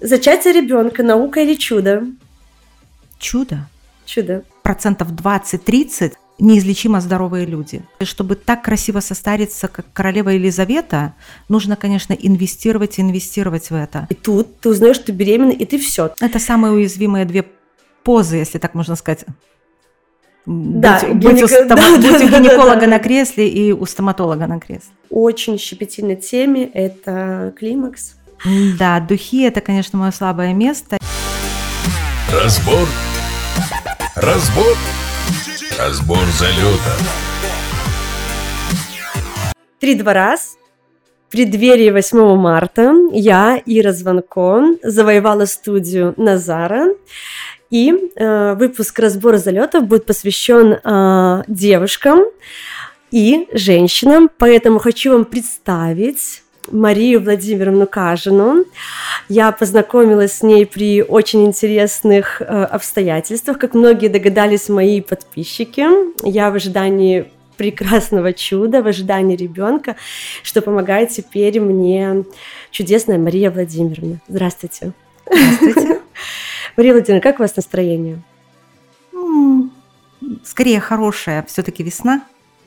Зачатие ребенка, наука или чудо? Чудо. Чудо. Процентов 20-30 неизлечимо здоровые люди. И чтобы так красиво состариться, как королева Елизавета, нужно, конечно, инвестировать и инвестировать в это. И тут ты узнаешь, что ты беременна, и ты все. Это самые уязвимые две позы, если так можно сказать. Да, быть, быть, у, стома- да, быть да, у да, гинеколога да. на кресле и у стоматолога на кресле. Очень щепетильной теме это климакс. Да, духи это, конечно, мое слабое место. Разбор. Разбор. Разбор залета. Три-два раз. В преддверии 8 марта я, Ира Звонко, завоевала студию Назара. И э, выпуск разбора залетов будет посвящен э, девушкам и женщинам. Поэтому хочу вам представить Марию Владимировну Кажину. Я познакомилась с ней при очень интересных э, обстоятельствах. Как многие догадались мои подписчики, я в ожидании прекрасного чуда, в ожидании ребенка, что помогает теперь мне чудесная Мария Владимировна. Здравствуйте. Здравствуйте. Мария Владимировна, как у вас настроение? Скорее хорошая, все-таки весна.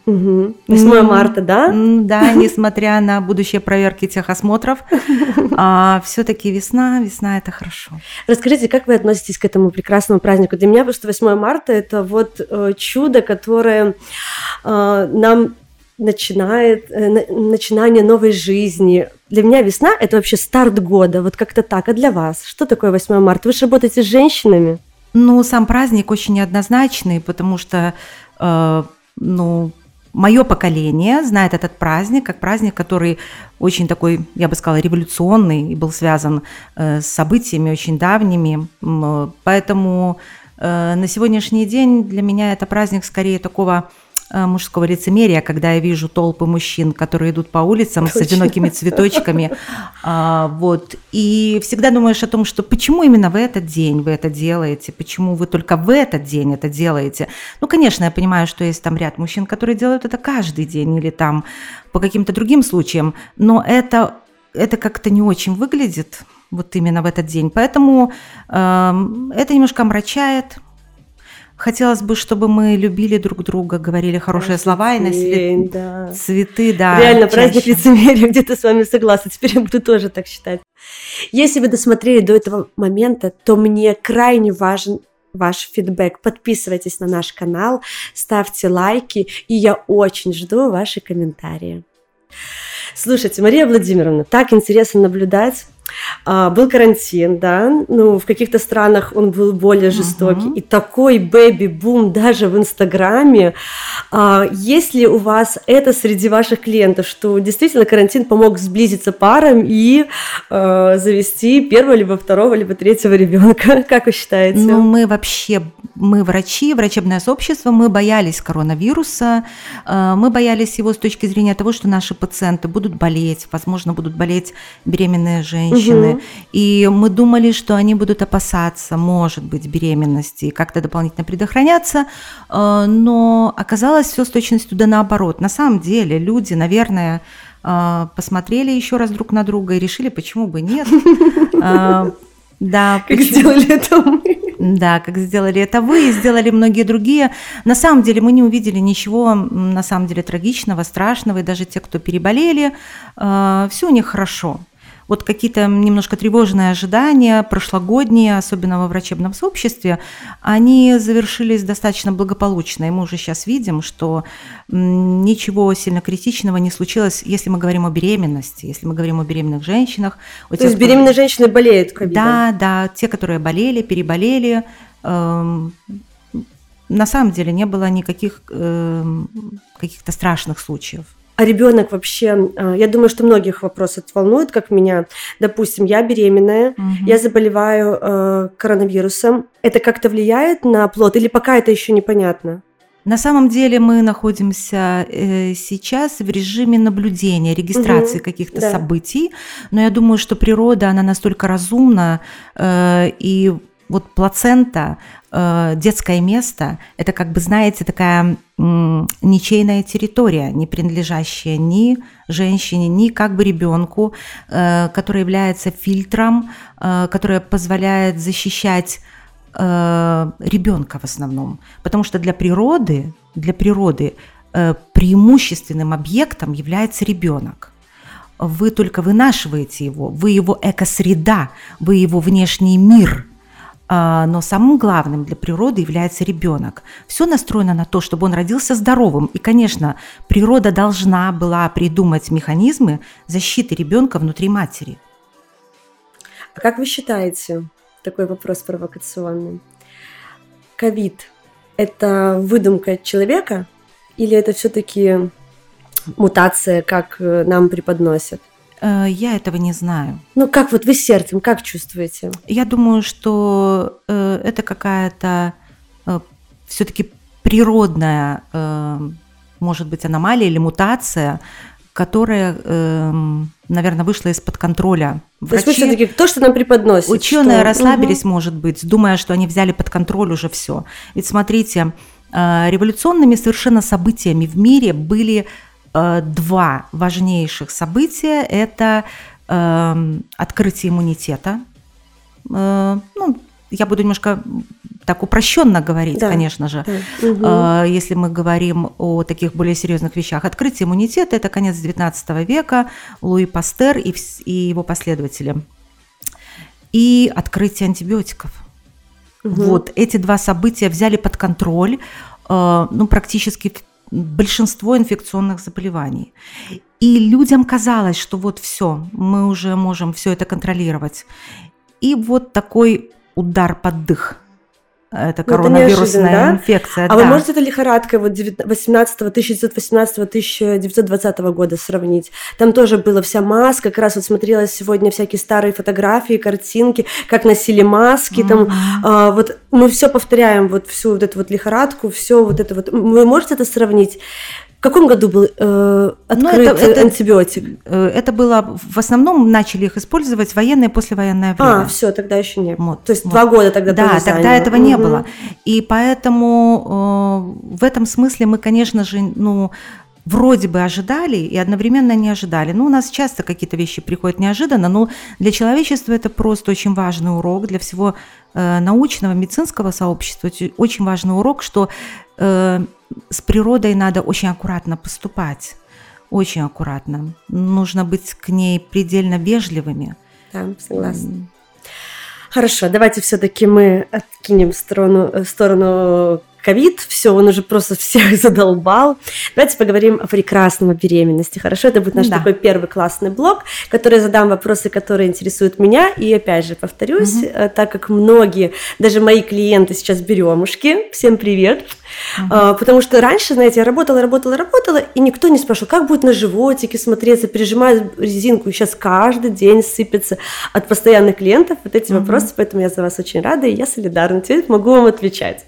Угу. 8 М, марта, да? Да, несмотря на будущие проверки техосмотров, все-таки весна, весна это хорошо. Расскажите, как вы относитесь к этому прекрасному празднику? Для меня просто 8 марта это вот э, чудо, которое э, нам начинает э, на- начинание новой жизни. Для меня весна это вообще старт года, вот как-то так. А для вас что такое 8 марта? Вы же работаете с женщинами. Ну, сам праздник очень неоднозначный, потому что, э, ну, мое поколение знает этот праздник как праздник, который очень такой, я бы сказала, революционный и был связан э, с событиями очень давними. Э, Поэтому э, на сегодняшний день для меня это праздник скорее такого мужского лицемерия, когда я вижу толпы мужчин, которые идут по улицам с Точно. одинокими цветочками, а, вот, и всегда думаешь о том, что почему именно в этот день вы это делаете, почему вы только в этот день это делаете. Ну, конечно, я понимаю, что есть там ряд мужчин, которые делают это каждый день или там по каким-то другим случаям, но это, это как-то не очень выглядит вот именно в этот день, поэтому эм, это немножко омрачает. Хотелось бы, чтобы мы любили друг друга, говорили хорошие слова и носили да. цветы, да. Реально, праздник чаще. лицемерия, где-то с вами согласна. Теперь я буду тоже так считать. Если вы досмотрели до этого момента, то мне крайне важен ваш фидбэк. Подписывайтесь на наш канал, ставьте лайки, и я очень жду ваши комментарии. Слушайте, Мария Владимировна, так интересно наблюдать. А, был карантин, да, ну, в каких-то странах он был более жестокий, Мгм. и такой бэби-бум даже в Инстаграме. А, есть ли у вас это среди ваших клиентов, что действительно карантин помог сблизиться парам и э, завести первого, либо второго, либо третьего ребенка? Как вы считаете? Ну, мы вообще, мы врачи, врачебное сообщество, мы боялись коронавируса, э, мы боялись его с точки зрения того, что наши пациенты будут болеть, возможно, будут болеть беременные женщины. Мгм. И мы думали, что они будут опасаться, может быть, беременности и как-то дополнительно предохраняться, э, но оказалось все с точностью да наоборот. На самом деле люди, наверное, э, посмотрели еще раз друг на друга и решили, почему бы нет. Э, Да, Как почему- сделали это мы? да, как сделали это вы и сделали многие другие. На самом деле мы не увидели ничего, на самом деле, трагичного, страшного. И даже те, кто переболели, все у них хорошо. Вот какие-то немножко тревожные ожидания, прошлогодние, особенно во врачебном сообществе, они завершились достаточно благополучно. И мы уже сейчас видим, что ничего сильно критичного не случилось, если мы говорим о беременности, если мы говорим о беременных женщинах. То тех, есть кто- беременные женщины болеют ковидом? да, да, те, которые болели, переболели, эм, на самом деле не было никаких эм, каких-то страшных случаев. А ребенок вообще, э, я думаю, что многих вопрос это волнует, как меня. Допустим, я беременная, Мгм. я заболеваю э, коронавирусом. Это как-то влияет на плод или пока это еще непонятно? На самом деле мы находимся э, сейчас в режиме наблюдения, регистрации Мгм, каких-то да. событий, но я думаю, что природа, она настолько разумна, и Вот плацента, детское место, это как бы, знаете, такая ничейная территория, не принадлежащая ни женщине, ни как бы ребенку, э, которая является фильтром, э, которая позволяет защищать э, ребенка в основном. Потому что для природы, для природы э, преимущественным объектом является ребенок вы только вынашиваете его, вы его экосреда, вы его внешний мир. А, но самым главным для природы является ребенок. Все настроено на то, чтобы он родился здоровым. И, конечно, природа должна была придумать механизмы защиты ребенка внутри матери. А как вы считаете, такой вопрос провокационный, ковид – это выдумка человека или это все-таки мутация, как э, нам преподносят? Э, я этого не знаю. Ну, как вот вы сердцем, как чувствуете? Я думаю, что э, это какая-то э, все-таки природная, может быть, аномалия или мутация, которая, э, наверное, вышла из-под контроля. Врачи, то есть все-таки то, что нам преподносит. Ученые что... расслабились, угу. может быть, думая, что они взяли под контроль уже все. Ведь смотрите, революционными совершенно событиями в мире были два важнейших события. Это э, открытие иммунитета. Э, ну, я буду немножко так упрощенно говорить, да, конечно же, да. угу. если мы говорим о таких более серьезных вещах. Открытие иммунитета – это конец XIX века, Луи Пастер и, и его последователи. И открытие антибиотиков. Угу. Вот эти два события взяли под контроль ну, практически большинство инфекционных заболеваний. И людям казалось, что вот все, мы уже можем все это контролировать. И вот такой удар под дых – это ну, коронавирусная это да? инфекция. А да. вы можете это лихорадкой вот 18 1918-1920 года сравнить? Там тоже была вся маска, как раз вот смотрела сегодня всякие старые фотографии, картинки, как носили маски, mm-hmm. там а, вот мы все повторяем, вот всю вот эту вот лихорадку, все вот это вот. Вы можете это сравнить? В каком году был э, ну, открыт это, это, антибиотик? Э, это было в основном начали их использовать военное послевоенное время. А, все, тогда еще не было. Вот, То есть вот. два года тогда Да, тогда этого угу. не было. И поэтому э, в этом смысле мы, конечно же, ну вроде бы ожидали и одновременно не ожидали. Ну, у нас часто какие-то вещи приходят неожиданно, но для человечества это просто очень важный урок, для всего э, научного, медицинского сообщества очень важный урок, что с природой надо очень аккуратно поступать, очень аккуратно. Нужно быть к ней предельно вежливыми. Да, согласна. Хорошо, давайте все-таки мы откинем в сторону, в сторону ковид, все, он уже просто всех задолбал. Давайте поговорим о прекрасном о беременности. Хорошо, это будет наш да. такой первый классный блок, который я задам вопросы, которые интересуют меня. И опять же повторюсь, угу. так как многие, даже мои клиенты сейчас беремушки, всем привет, угу. потому что раньше, знаете, я работала, работала, работала, и никто не спрашивал, как будет на животике смотреться, прижимаю резинку, и сейчас каждый день сыпется от постоянных клиентов вот эти угу. вопросы, поэтому я за вас очень рада, и я солидарна, теперь могу вам отвечать.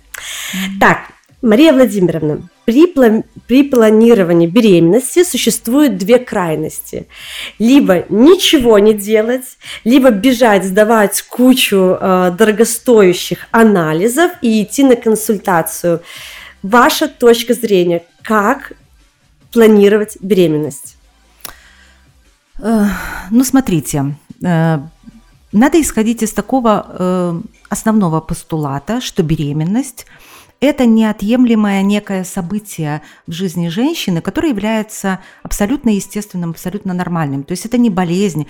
Так, Мария Владимировна, при, план- при планировании беременности существуют две крайности. Либо ничего не делать, либо бежать, сдавать кучу э, дорогостоящих анализов и идти на консультацию. Ваша точка зрения, как планировать беременность? Ну, смотрите, э, надо исходить из такого э, основного постулата, что беременность – это неотъемлемое некое событие в жизни женщины, которое является абсолютно естественным, абсолютно нормальным. То есть это не болезнь,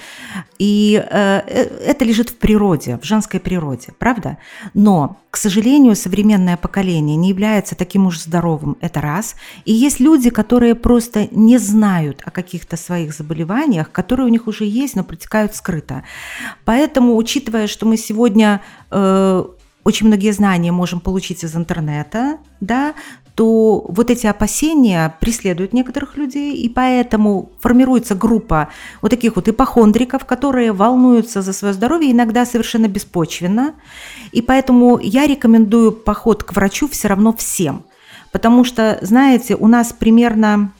и э, э, это лежит в природе, в женской природе, правда? Но, к сожалению, современное поколение не является таким уж здоровым, это раз. И есть люди, которые просто не знают о каких-то своих заболеваниях, которые у них уже есть, но протекают скрыто. Поэтому, учитывая, что мы сегодня э, очень многие знания можем получить из интернета, да, то вот эти опасения преследуют некоторых людей, и поэтому формируется группа вот таких вот ипохондриков, которые волнуются за свое здоровье, иногда совершенно беспочвенно. И поэтому я рекомендую поход к врачу все равно всем. Потому что, знаете, у нас примерно,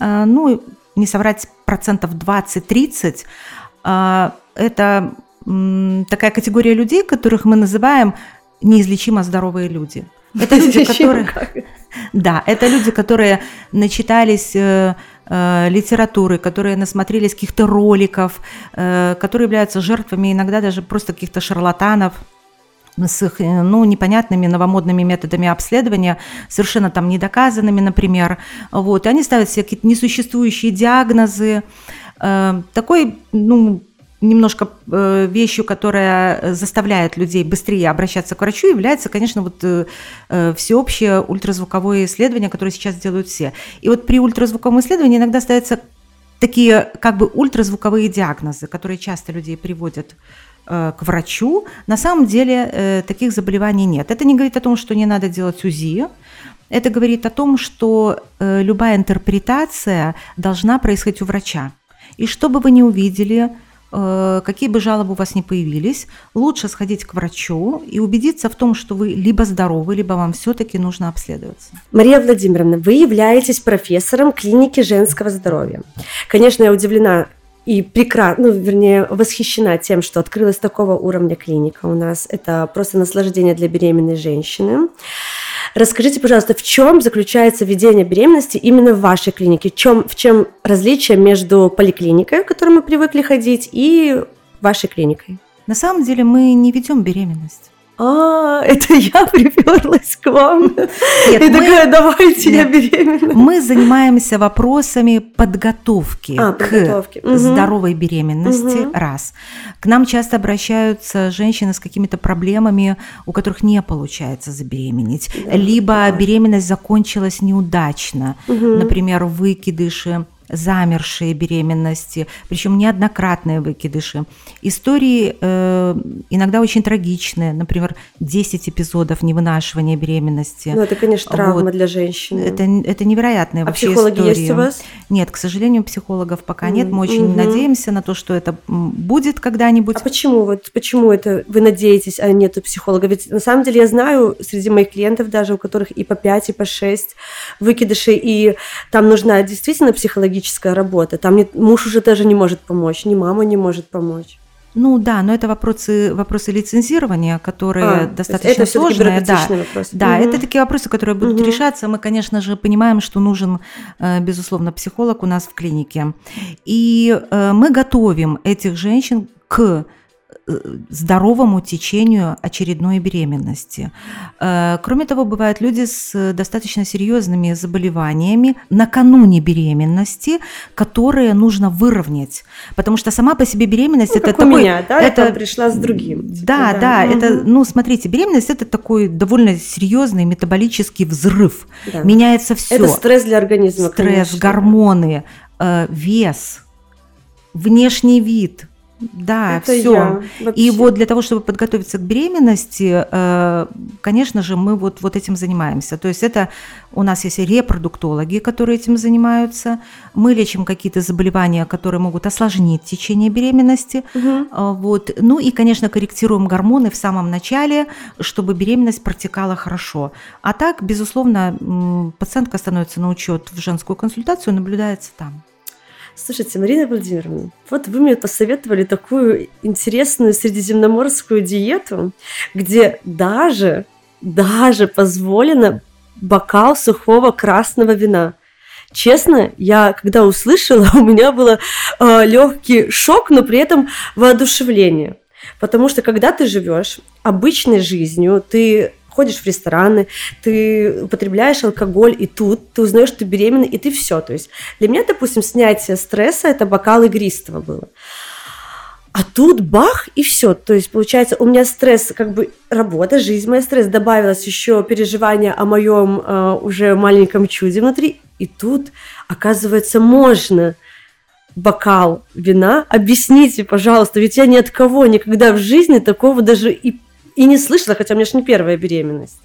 э, ну, не соврать, процентов 20-30 э, это такая категория людей, которых мы называем неизлечимо здоровые люди. Это люди, которые... Да, это люди, которые начитались э, э, литературы, которые насмотрелись каких-то роликов, э, которые являются жертвами иногда даже просто каких-то шарлатанов с их ну, непонятными новомодными методами обследования, совершенно там недоказанными, например. Вот, и они ставят себе какие-то несуществующие диагнозы. Такой, ну, немножко э, вещью, которая заставляет людей быстрее обращаться к врачу, является, конечно, вот э, э, всеобщее ультразвуковое исследование, которое сейчас делают все. И вот при ультразвуковом исследовании иногда ставятся такие как бы ультразвуковые диагнозы, которые часто людей приводят к врачу. На самом деле таких заболеваний нет. Это не говорит о том, что не надо делать УЗИ. Это говорит о том, что любая интерпретация должна происходить у врача. И что бы вы ни увидели, какие бы жалобы у вас ни появились, лучше сходить к врачу и убедиться в том, что вы либо здоровы, либо вам все-таки нужно обследоваться. Мария Владимировна, вы являетесь профессором клиники женского здоровья. Конечно, я удивлена и прекрасно, ну, вернее, восхищена тем, что открылась такого уровня клиника у нас. Это просто наслаждение для беременной женщины. Расскажите, пожалуйста, в чем заключается ведение беременности именно в вашей клинике? В чем, в чем различие между поликлиникой, в которой мы привыкли ходить, и вашей клиникой? На самом деле мы не ведем беременность а, это я приперлась к вам. Нет, и мы, такая, давайте, нет, я беременна. Мы занимаемся вопросами подготовки а, к подготовки. здоровой беременности, угу. раз. К нам часто обращаются женщины с какими-то проблемами, у которых не получается забеременеть. Да, Либо да. беременность закончилась неудачно, угу. например, выкидыши замершие беременности, причем неоднократные выкидыши. Истории э, иногда очень трагичные, например, 10 эпизодов невынашивания беременности. Ну, это, конечно, травма вот. для женщины. Это, это невероятные а вообще психологи истории. есть у вас? Нет, к сожалению, психологов пока нет. Мы очень mm-hmm. надеемся на то, что это будет когда-нибудь. А почему? Вот почему это вы надеетесь, а нету психолога? Ведь на самом деле я знаю среди моих клиентов даже, у которых и по 5, и по 6 выкидышей, и там нужна действительно психология психологическая работа. Там не, муж уже даже не может помочь, ни мама не может помочь. Ну да, но это вопросы, вопросы лицензирования, которые а, достаточно это сложные. Да, вопросы. да угу. это такие вопросы, которые будут угу. решаться. Мы, конечно же, понимаем, что нужен, э, безусловно, психолог у нас в клинике. И э, мы готовим этих женщин к здоровому течению очередной беременности. Э, кроме того, бывают люди с достаточно серьезными заболеваниями накануне беременности, которые нужно выровнять, потому что сама по себе беременность ну, это как такой, у меня, да, это пришла с другим. Типа, да, да, да, угу. это, ну, смотрите, беременность это такой довольно серьезный метаболический взрыв, да. меняется все. Это стресс для организма. Стресс, конечно. гормоны, э, вес, внешний вид да, это все. И вот для того, чтобы подготовиться к беременности, э, конечно же, мы вот, вот этим занимаемся. То есть это у нас есть репродуктологи, которые этим занимаются. Мы лечим какие-то заболевания, которые могут осложнить течение беременности. Угу. Вот. Ну и, конечно, корректируем гормоны в самом начале, чтобы беременность протекала хорошо. А так, безусловно, пациентка становится на учет в женскую консультацию, наблюдается там. Слушайте, Марина Владимировна, вот вы мне посоветовали такую интересную средиземноморскую диету, где даже, даже позволено бокал сухого красного вина. Честно, я когда услышала, у меня был э, легкий шок, но при этом воодушевление. Потому что когда ты живешь обычной жизнью, ты ходишь в рестораны, ты употребляешь алкоголь, и тут ты узнаешь, что ты беременна, и ты все. То есть для меня, допустим, снятие стресса это бокал игристого было. А тут бах, и все. То есть, получается, у меня стресс, как бы работа, жизнь, моя стресс, добавилось еще переживание о моем э, уже маленьком чуде внутри. И тут, оказывается, можно бокал вина. Объясните, пожалуйста, ведь я ни от кого никогда в жизни такого даже и и не слышала, хотя у меня же не первая беременность.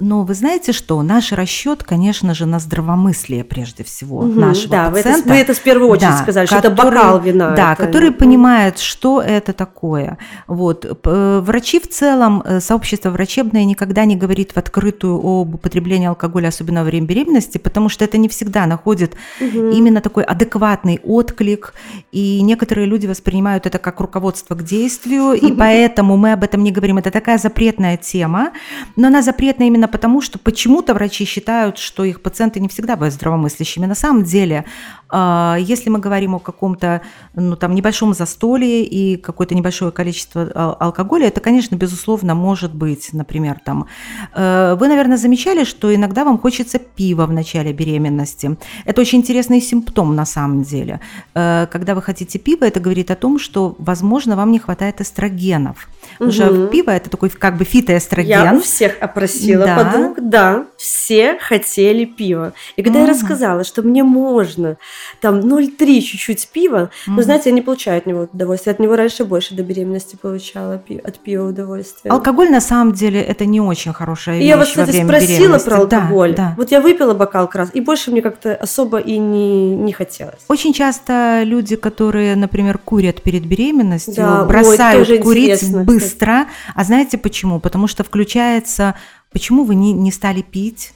Но вы знаете что? Наш расчет, конечно же, на здравомыслие прежде всего Мгм, нашего да, вы это, пациента. вы это в первую очередь Да, сказали, что это который- бокал вина. Да, это- который понимает, что это такое. Вот. Э, Врачи в целом, э, сообщество врачебное никогда не говорит в открытую об употреблении алкоголя, особенно во время беременности, потому что это не всегда находит Мгм. именно такой адекватный отклик, и некоторые люди воспринимают это как руководство к действию, и поэтому мы об этом не говорим. Это такая запретная тема, но она запретна именно потому, что почему-то врачи считают, что их пациенты не всегда бывают здравомыслящими. На самом деле, а, если мы говорим о каком-то ну, там, небольшом застолье и какое-то небольшое количество а, алкоголя, это, конечно, безусловно, может быть, например, там. э, Вы, наверное, замечали, что иногда вам хочется пива в начале беременности. Это очень интересный симптом на самом деле. Э, Когда вы хотите пива, это говорит о том, что, возможно, вам не хватает эстрогенов. Уже Мгм. пиво – это такой как бы фитоэстроген. Я у всех опросила Да. Подруг, да, все хотели пива. И когда я Мгм. рассказала, что мне можно там 0,3 чуть-чуть пива, но, Мгм. знаете, я не получаю от него удовольствия. От него раньше больше до беременности получала пи- от пива удовольствие. Алкоголь на самом деле это не очень хорошая И вещь я вот, во кстати, время спросила про Да, алкоголь. да. Вот я выпила бокал крас, и больше мне как-то особо и не, не хотелось. Очень часто люди, которые, например, курят перед беременностью, Да, ой, бросают тоже курить интересно, быстро. А знаете почему? Потому что включается, почему вы не, не стали пить,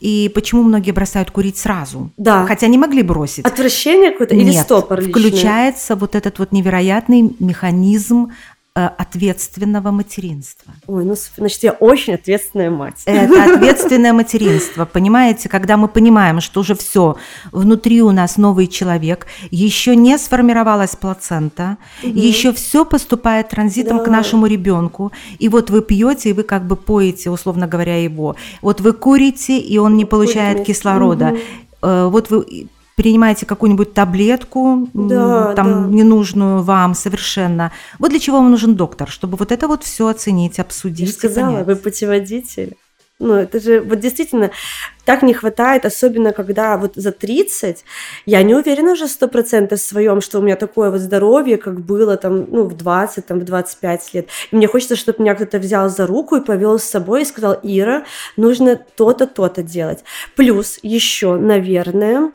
и почему многие бросают курить сразу, Да. хотя не могли бросить. Отвращение какое-то или Нет, стопор личный? включается вот этот вот невероятный механизм ответственного материнства. Ой, ну, значит, я очень ответственная мать. Это ответственное материнство, понимаете, когда мы понимаем, что уже все, внутри у нас новый человек, еще не сформировалась плацента, еще все поступает транзитом к Да. нашему ребенку, и вот вы пьете, и вы как бы поете, условно говоря, его. Вот вы курите, и он не получает вместе. кислорода. Э, Вот вы принимаете какую-нибудь таблетку, Да, там да. ненужную вам совершенно. Вот для чего вам нужен доктор, чтобы вот это вот все оценить, Я обсудить. и сказала, вы путеводитель. Ну, это же вот действительно так не хватает, особенно когда вот за 30, я не уверена уже сто процентов в своем, что у меня такое вот здоровье, как было там, ну, в 20, там, в 25 лет. И мне хочется, чтобы меня кто-то взял за руку и повел с собой и сказал, Ира, нужно то-то, то-то делать. Плюс еще, наверное,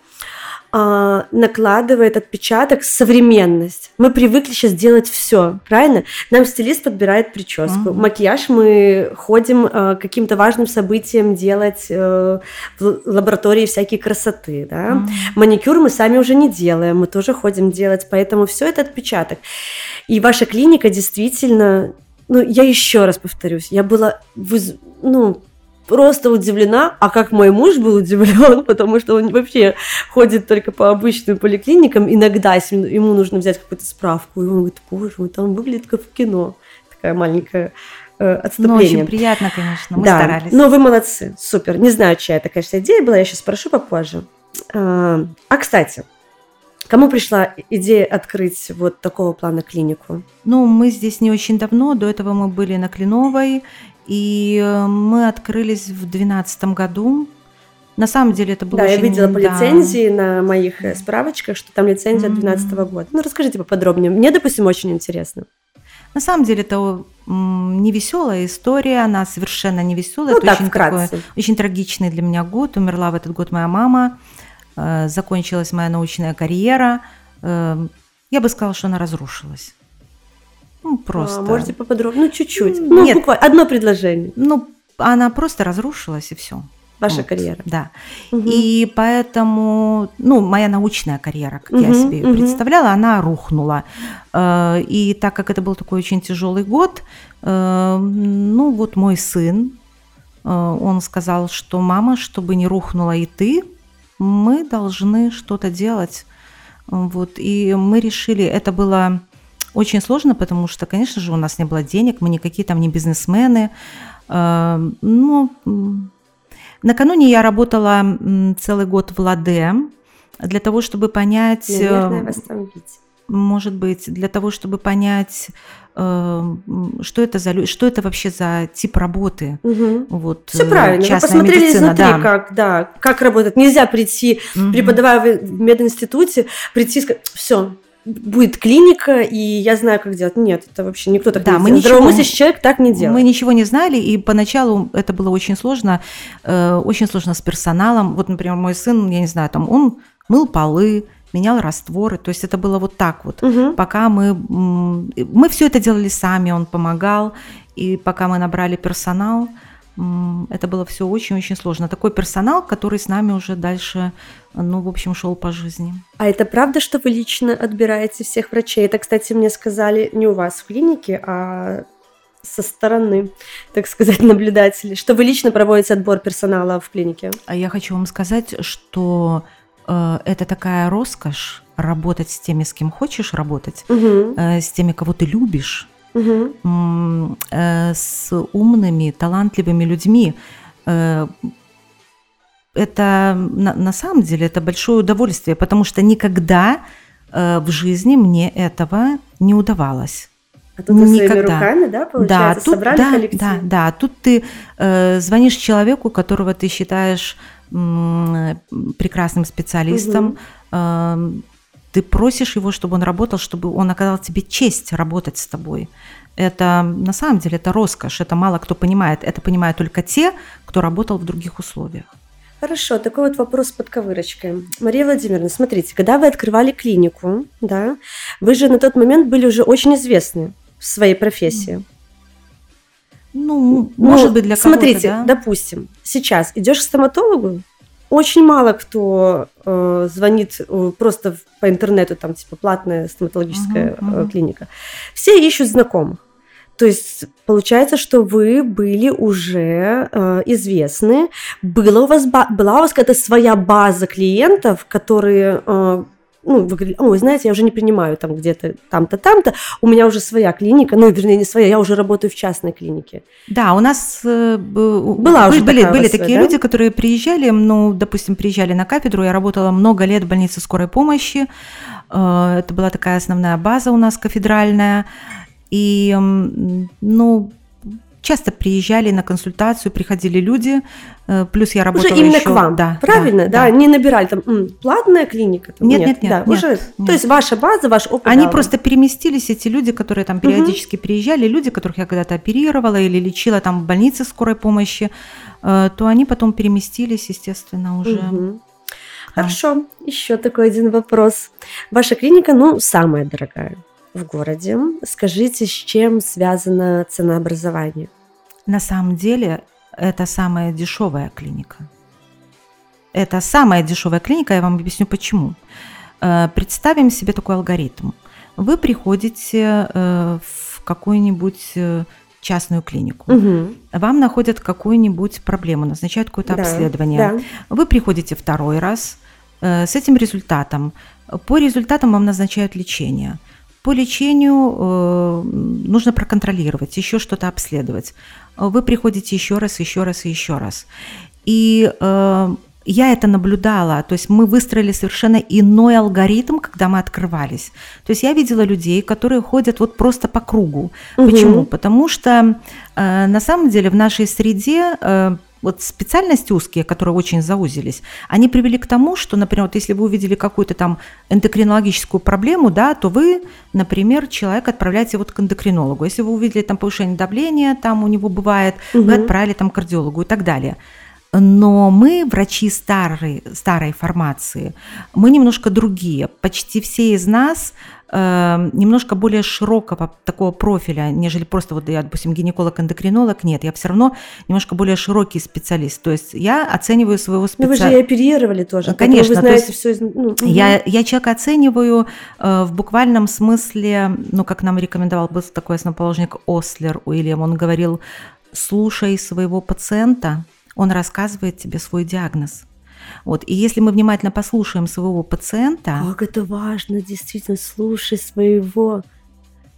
а, накладывает отпечаток современность. Мы привыкли сейчас делать все, правильно? Нам стилист подбирает прическу, Мгм. макияж мы ходим э, каким-то важным событиям делать э, в лаборатории всякие красоты, да? Мгм. Маникюр мы сами уже не делаем, мы тоже ходим делать, поэтому все это отпечаток. И ваша клиника действительно, ну, я еще раз повторюсь, я была, выз- ну, просто удивлена, а как мой муж был удивлен, потому что он вообще ходит только по обычным поликлиникам, иногда, если ему нужно взять какую-то справку, и он говорит, боже мой, там выглядит как в кино. Такая маленькая э, Ну, отступление. очень приятно, конечно, мы да, старались. но вы молодцы, супер. Не знаю, чья это, конечно, идея была, я сейчас спрошу попозже. А, а, кстати, кому пришла идея открыть вот такого плана клинику? Ну, мы здесь не очень давно, до этого мы были на Кленовой, и э, мы открылись в 2012 году. На самом деле это было да, я очень- видела по да. лицензии на моих э, справочках, что там лицензия от Мгм. 2012 года. Ну, расскажите поподробнее. Мне, допустим, очень интересно. На самом деле это не веселая история, она совершенно не веселая. Ну, это так, очень вкратце. такой, очень трагичный для меня год. Умерла в этот год моя мама, э, закончилась моя научная карьера. Я бы сказала, что она разрушилась. Ну, просто. А, можете поподробнее? Ну, чуть-чуть. Ну, нет. буквально одно предложение. Ну, она просто разрушилась и все. Ваша карьера. Да. Мгм. И поэтому, ну, моя научная карьера, как я Мгм, себе ее мгм. представляла, она рухнула. Э, И так как это был такой очень тяжелый год, э, ну, вот мой сын, э, он сказал, что мама, чтобы не рухнула и ты, мы должны что-то делать. Вот, и мы решили, это было очень сложно, потому что, конечно же, у нас не было денег, мы никакие там не бизнесмены. Э, Ну, м, накануне я работала целый год в Ладе для того, чтобы понять, э, Наверное, вас там видеть. может быть, для того, чтобы понять, э, что это за что это вообще за тип работы. Вот, Все э, правильно. Вы посмотрели медицина, изнутри, да. как, да, как работает. Нельзя прийти, Мгм. преподавая в мединституте, прийти и сказать, все, будет клиника, и я знаю, как делать. Нет, это вообще никто так Да, не мы делает. Здравомыслящий человек так не делает. Мы ничего не знали, и поначалу это было очень сложно, э, очень сложно с персоналом. Вот, например, мой сын, я не знаю, там он мыл полы, менял растворы, то есть это было вот так вот. Мгм. Пока мы, мы все это делали сами, он помогал, и пока мы набрали персонал, это было все очень-очень сложно. Такой персонал, который с нами уже дальше, ну, в общем, шел по жизни. А это правда, что вы лично отбираете всех врачей? Это, кстати, мне сказали не у вас в клинике, а со стороны, так сказать, наблюдателей, что вы лично проводите отбор персонала в клинике. А я хочу вам сказать, что э, это такая роскошь работать с теми, с кем хочешь работать, Мгм. э, с теми, кого ты любишь, Э, с умными, талантливыми людьми. Э, Это на, на самом деле это большое удовольствие, потому что никогда э, в жизни мне этого не удавалось. А тут вы своими Никогда. руками, да, получается, тут, собрали да, коллектив? да, да. Тут ты э, звонишь человеку, которого ты считаешь м, прекрасным специалистом, э, ты просишь его, чтобы он работал, чтобы он оказал тебе честь работать с тобой. Это на самом деле это роскошь, это мало кто понимает. Это понимают только те, кто работал в других условиях. Хорошо, такой вот вопрос под ковырочкой. Мария Владимировна, смотрите, когда вы открывали клинику, да, вы же на тот момент были уже очень известны в своей профессии. Ну, Ну, может быть, для кого-то, Смотрите, да? допустим, сейчас идешь к стоматологу, очень мало кто э, звонит э, просто по интернету, там типа платная стоматологическая Мгм, э, мгм. клиника. Все ищут знакомых. То есть получается, что вы были уже э, известны, было у вас была у вас какая-то своя база клиентов, которые э, ну, вы говорили, ой, знаете, я уже не принимаю там где-то там-то, там-то, у меня уже своя клиника, ну, вернее, не своя, я уже работаю в частной клинике. Да, у нас э, Была уже были, были такие да? люди, которые приезжали, ну, допустим, приезжали на кафедру. Я работала много лет в больнице скорой помощи. Э, Это была такая основная база у нас кафедральная. И, ну, часто приезжали на консультацию, приходили люди. Э, Плюс я работала уже именно еще- к вам, да, правильно? Да, не набирали там «М, платная клиника. там». Нет, нет, нет, да, нет, уже, нет. То есть ваша база, ваш опыт. Они просто переместились, эти люди, которые там периодически приезжали, люди, которых я когда-то оперировала или лечила там в больнице скорой помощи, э, то они потом переместились, естественно, уже. Нам. Хорошо, еще такой один вопрос. Ваша клиника, ну, самая дорогая в городе. Скажите, с чем связано ценообразование? На самом деле это самая дешевая клиника. Это самая дешевая клиника, я вам объясню почему. Э, Представим себе такой алгоритм. Вы приходите э, в какую-нибудь э, частную клинику. Мгм. Вам находят какую-нибудь проблему, назначают какое-то Да, обследование. да. Вы приходите второй раз с этим результатом. По результатам вам назначают лечение. По лечению э, нужно проконтролировать, еще что-то обследовать. Вы приходите еще раз, еще раз и еще раз. И э, я это наблюдала, то есть мы выстроили совершенно иной алгоритм, когда мы открывались. То есть я видела людей, которые ходят вот просто по кругу. Мгм. Почему? Потому что э, на самом деле в нашей среде э, вот специальности узкие, которые очень заузились, они привели к тому, что, например, вот если вы увидели какую-то там эндокринологическую проблему, да, то вы, например, человека отправляете вот к эндокринологу. Если вы увидели там повышение давления, там у него бывает, вы Мгм. отправили там к кардиологу и так далее. Но мы, врачи старой, старой формации, мы немножко другие. Почти все из нас э, немножко более широкого такого профиля, нежели просто вот я, допустим, гинеколог-эндокринолог. Нет, я все равно немножко более широкий специалист. То есть я оцениваю своего Ну, вы же и специалиста. оперировали тоже. Конечно, Вы знаете все. Из... ну. Я, я человека оцениваю э, в буквальном смысле, ну, как нам рекомендовал был такой основоположник Ослер Уильям, он говорил, слушай своего пациента, он рассказывает тебе свой диагноз. Вот. И если мы внимательно послушаем своего пациента, Как это важно, действительно, слушай своего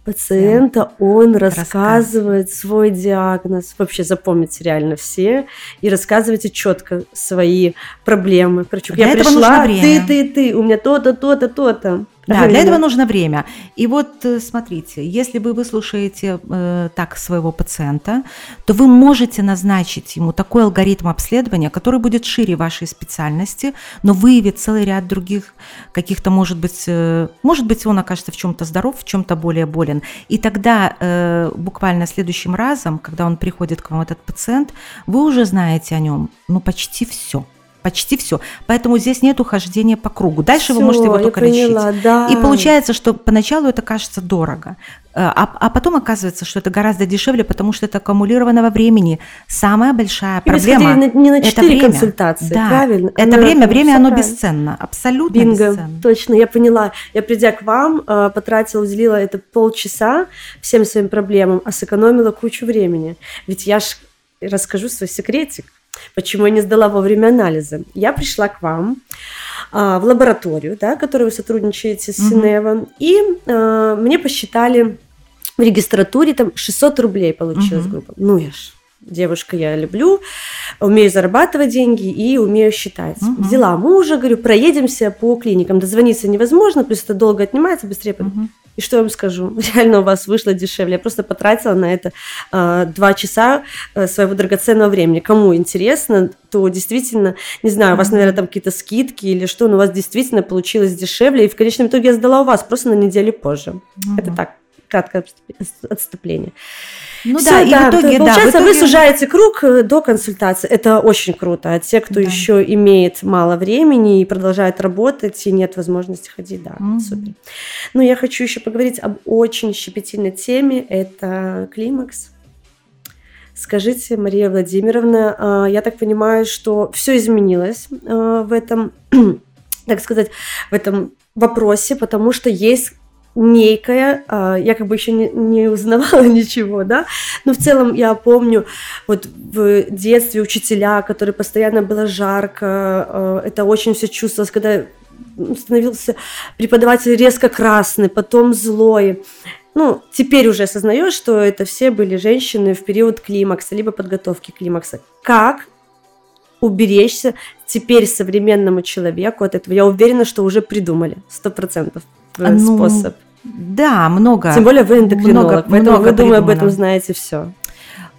пациента, он рассказывает свой диагноз. Вообще запомните реально все и рассказывайте четко свои проблемы. Причем Для я пришла, ты, ты, ты, у меня то-то, то-то, то-то. Да, для этого нужно время. И вот э, смотрите, если вы выслушаете э, так своего пациента, то вы можете назначить ему такой алгоритм обследования, который будет шире вашей специальности, но выявит целый ряд других каких-то, может быть, э, может быть, он окажется в чем-то здоров, в чем-то более болен. И тогда э, буквально следующим разом, когда он приходит к вам, этот пациент, вы уже знаете о нем, ну, почти все почти все. Поэтому здесь нет ухождения по кругу. Дальше все, вы можете его только поняла, лечить. Да. И получается, что поначалу это кажется дорого, э, а, а потом оказывается, что это гораздо дешевле, потому что это аккумулированного времени. Самая большая и проблема на, не на 4 это время. консультации, да. правильно? Это оно, время, время оно правильно. бесценно, абсолютно Бинго. бесценно. Точно, я поняла. Я придя к вам, э, потратила, уделила это полчаса всем своим проблемам, а сэкономила кучу времени. Ведь я ж расскажу свой секретик Почему я не сдала вовремя анализы? Я пришла к вам а, в лабораторию, да, которой вы сотрудничаете с Синевом, и а, мне посчитали в регистратуре там 600 рублей получилась угу. группа. Ну я ж девушка, я люблю, умею зарабатывать деньги и умею считать. Угу. Взяла мужа, говорю, проедемся по клиникам. Дозвониться невозможно, плюс это долго отнимается, быстрее. Угу. И что я вам скажу? Реально у вас вышло дешевле. Я просто потратила на это э, два часа э, своего драгоценного времени. Кому интересно, то действительно, не знаю, у вас, наверное, там какие-то скидки или что, но у вас действительно получилось дешевле. И в конечном итоге я сдала у вас просто на неделю позже. Угу. Это так, краткое отступление. Ну Всё, да, и в итоге, получается, да, в итоге... вы сужаете круг э, до консультации. Это очень круто. А те, кто да. еще имеет мало времени и продолжает работать, и нет возможности ходить, да, угу. супер. Ну, я хочу еще поговорить об очень щепетильной теме. Это климакс. Скажите, Мария Владимировна, а, я так понимаю, что все изменилось а, в этом, так сказать, в этом вопросе, потому что есть некая, а, я как бы еще не, не узнавала ничего, да, но в целом я помню вот в детстве учителя, которые постоянно было жарко, а, это очень все чувствовалось, когда становился преподаватель резко красный, потом злой. Ну, теперь уже осознаешь, что это все были женщины в период климакса, либо подготовки климакса. Как уберечься теперь современному человеку от этого? Я уверена, что уже придумали, сто процентов. Э, ну, способ. Да, много. Тем более вы эндокринолог, много, поэтому много вы, думаю, об этом знаете все.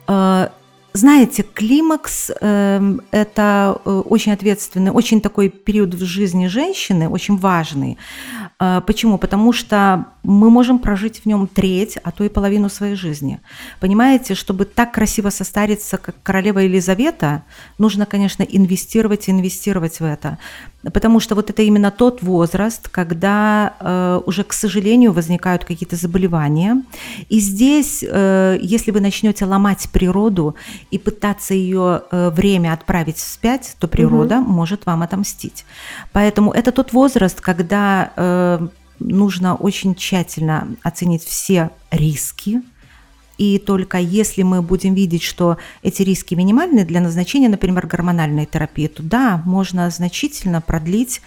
А, знаете, климакс э, – это очень ответственный, очень такой период в жизни женщины, очень важный. Э, почему? Потому что мы можем прожить в нем треть, а то и половину своей жизни. Понимаете, чтобы так красиво состариться, как королева Елизавета, нужно, конечно, инвестировать, инвестировать в это. Потому что вот это именно тот возраст, когда э, уже, к сожалению, возникают какие-то заболевания. И здесь, э, если вы начнете ломать природу и пытаться ее э, время отправить вспять, то природа угу. может вам отомстить. Поэтому это тот возраст, когда э, нужно очень тщательно оценить все риски, и только если мы будем видеть, что эти риски минимальны для назначения, например, гормональной терапии, то да, можно значительно продлить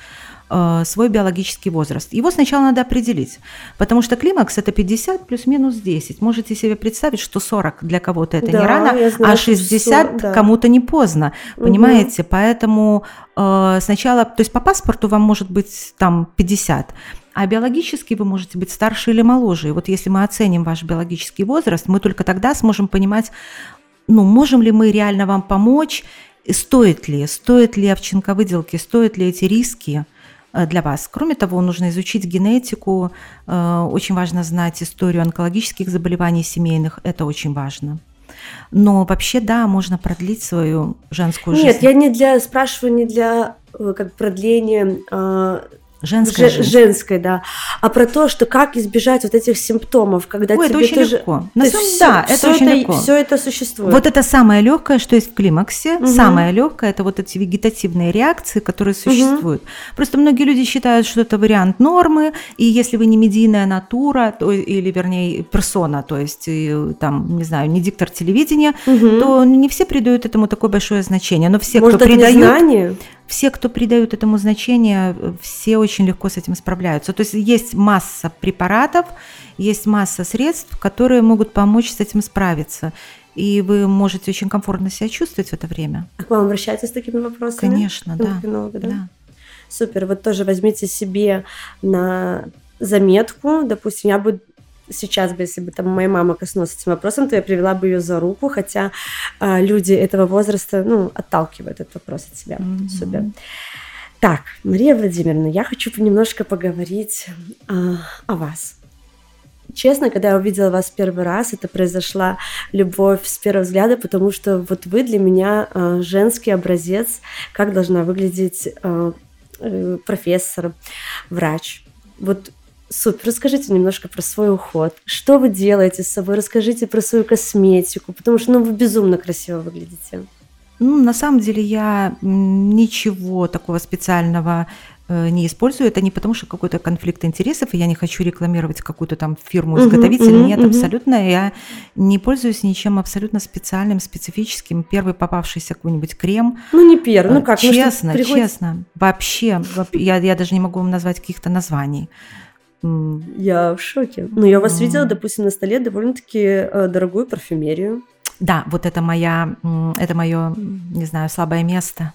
э, свой биологический возраст. Его сначала надо определить, потому что климакс это 50 плюс-минус 10. Можете себе представить, что 40 для кого-то это да, не рано, знаю, а 60 40, да. кому-то не поздно, понимаете? Угу. Поэтому э, сначала, то есть по паспорту вам может быть там 50, а биологически вы можете быть старше или моложе. И вот если мы оценим ваш биологический возраст, мы только тогда сможем понимать, ну, можем ли мы реально вам помочь, стоит ли, стоит ли овчинковыделки, стоят ли эти риски э, для вас. Кроме того, нужно изучить генетику, э, очень важно знать историю онкологических заболеваний семейных, это очень важно. Но вообще, да, можно продлить свою женскую Нет, жизнь. Нет, я не для спрашиваю не для э, как продления а, Женская Ж- Женской, да. А про то, что как избежать вот этих симптомов, когда Ой, тебе это очень тоже... легко. На самом деле, да, это очень это, легко. Все это существует. Вот это самое легкое, что есть в климаксе. Угу. Самое легкое это вот эти вегетативные реакции, которые существуют. Угу. Просто многие люди считают, что это вариант нормы, и если вы не медийная натура, то, или вернее персона, то есть там, не знаю, не диктор телевидения, угу. то не все придают этому такое большое значение. Но все, Может, кто придают... Незнание? Все, кто придают этому значение, все очень легко с этим справляются. То есть есть масса препаратов, есть масса средств, которые могут помочь с этим справиться. И вы можете очень комфортно себя чувствовать в это время. А к вам обращаются с такими вопросами? Конечно, да. да. да. Супер. Вот тоже возьмите себе на заметку, допустим, я бы сейчас бы, если бы там моя мама коснулась этим вопросом, то я привела бы ее за руку, хотя э, люди этого возраста, ну, отталкивают этот вопрос от себя. Mm-hmm. Супер. Так, Мария Владимировна, я хочу немножко поговорить э, о вас. Честно, когда я увидела вас первый раз, это произошла любовь с первого взгляда, потому что вот вы для меня э, женский образец, как должна выглядеть э, профессор, врач. Вот Супер, расскажите немножко про свой уход. Что вы делаете с собой? Расскажите про свою косметику, потому что ну, вы безумно красиво выглядите. Ну, на самом деле я ничего такого специального э, не использую. Это не потому, что какой-то конфликт интересов, и я не хочу рекламировать какую-то там фирму-изготовителя. Uh-huh, Нет, uh-huh. абсолютно. Я не пользуюсь ничем абсолютно специальным, специфическим. Первый попавшийся какой-нибудь крем. Ну, не первый, ну как? Честно, ну, приходит... честно. Вообще, я, я даже не могу вам назвать каких-то названий. Я в шоке. Ну, я у вас видела, допустим, на столе довольно-таки э, дорогую парфюмерию. Да, вот это моя, это мое, не знаю, слабое место.